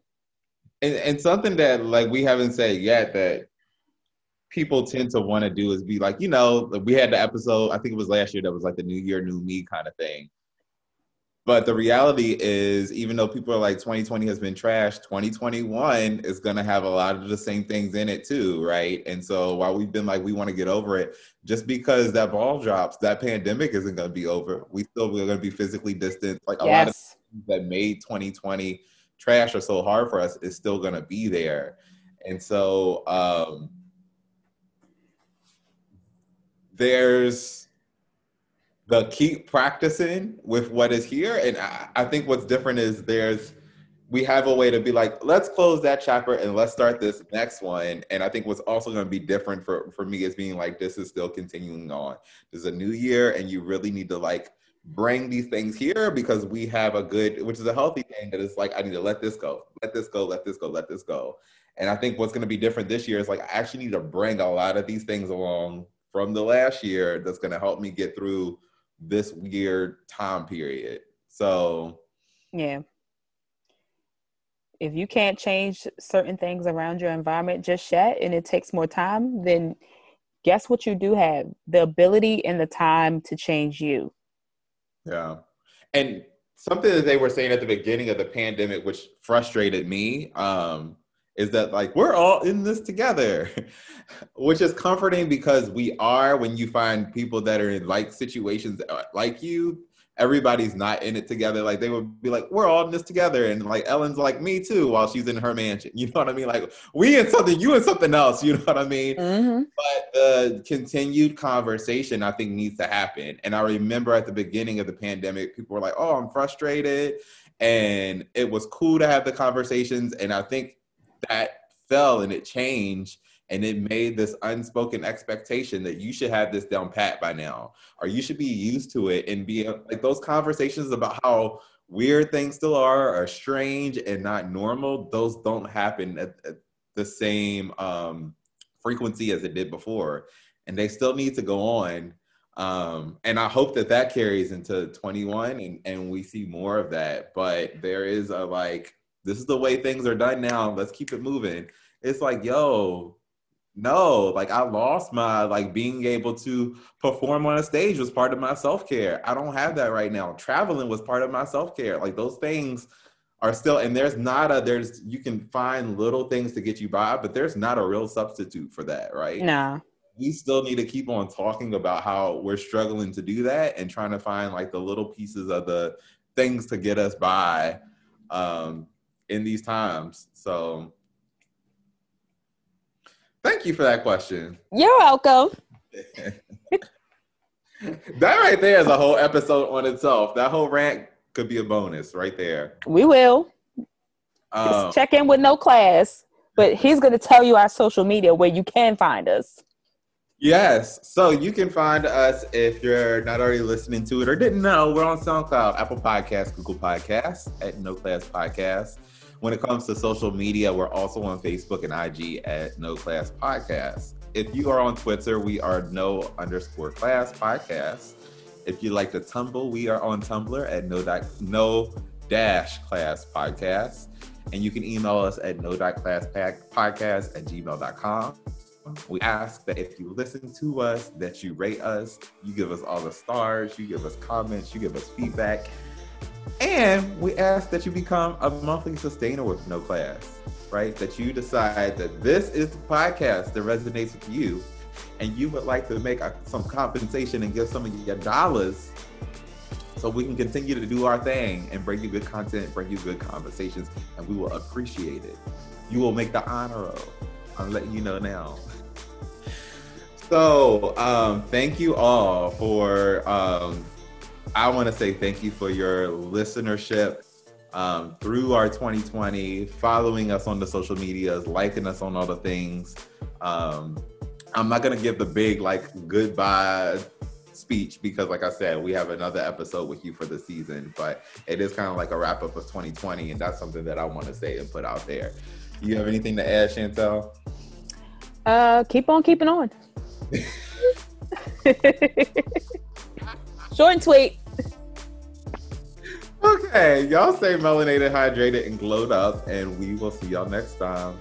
And, and something that like we haven't said yet that people tend to want to do is be like, you know, we had the episode. I think it was last year that was like the New Year, New Me kind of thing. But the reality is, even though people are like 2020 has been trash, 2021 is going to have a lot of the same things in it too, right? And so while we've been like, we want to get over it, just because that ball drops, that pandemic isn't going to be over. We still are going to be physically distant. Like a yes. lot of that made 2020 trash or so hard for us is still going to be there. And so um, there's the keep practicing with what is here. And I, I, think what's different is there's we have a way to be like, let's close that chapter and let's start this next one. And I think what's also going to be different for for me is being like, this is still continuing on. There's a new year, and you really need to like bring these things here because we have a good, which is a healthy thing that is like, I need to let this go, let this go, let this go, let this go. And I think what's going to be different this year is like, I actually need to bring a lot of these things along from the last year that's going to help me get through this weird time period. So, yeah. If you can't change certain things around your environment just yet and it takes more time, then guess what you do have? The ability and the time to change you. Yeah. And something that they were saying at the beginning of the pandemic, which frustrated me, um, is that like we're all in this together <laughs> which is comforting because we are when you find people that are in like situations uh, like you everybody's not in it together. Like they would be like we're all in this together and like ellen's like me too while she's in her mansion. <laughs> You know what i mean? Like we in something you in something else you <laughs> know what i mean? Mm-hmm. but the continued conversation i think needs to happen. And i remember at the beginning of the pandemic people were like oh i'm frustrated and it was cool to have the conversations. And i think that fell and it changed and it made this unspoken expectation that you should have this down pat by now or you should be used to it and be like those conversations about how weird things still are are strange and not normal those don't happen at, at the same um, frequency as it did before and they still need to go on um, and i hope that that carries into 21 and, and we see more of that but there is a like this is the way things are done now. Let's keep it moving. It's like, yo, no, like I lost my like being able to perform on a stage was part of my self-care. I don't have that right now. Traveling was part of my self-care. Like those things are still and there's not a there's you can find little things to get you by, but there's not a real substitute for that, right? No. We still need to keep on talking about how we're struggling to do that and trying to find like the little pieces of the things to get us by. Um, in these times. So thank you for that question. You're welcome. <laughs> that right there is a whole episode on itself. That whole rant could be a bonus right there. We will. Um, check in with no class, but he's going to tell you our social media where you can find us. Yes. So you can find us if you're not already listening to it or didn't know. We're on SoundCloud, Apple Podcasts, Google Podcasts, at No Class Podcast. When it comes to social media, we're also on Facebook and IG at No Class Podcast. If you are on Twitter, we are No underscore Class Podcast. If you like to tumble, we are on Tumblr at no, dot no dash class podcast. And you can email us at no Dot class podcast at gmail.com. We ask that if you listen to us, that you rate us, you give us all the stars, you give us comments, you give us feedback. And we ask that you become a monthly sustainer with no class, right? That you decide that this is the podcast that resonates with you and you would like to make a, some compensation and give some of your dollars so we can continue to do our thing and bring you good content, bring you good conversations, and we will appreciate it. You will make the honor of. I'm letting you know now. So, um, thank you all for. Um, I want to say thank you for your listenership um, through our 2020, following us on the social medias, liking us on all the things. Um, I'm not gonna give the big like goodbye speech because, like I said, we have another episode with you for the season. But it is kind of like a wrap up of 2020, and that's something that I want to say and put out there. You have anything to add, Chantel? Uh, keep on keeping on. <laughs> Short and sweet. Okay, y'all stay melanated, hydrated, and glowed up, and we will see y'all next time.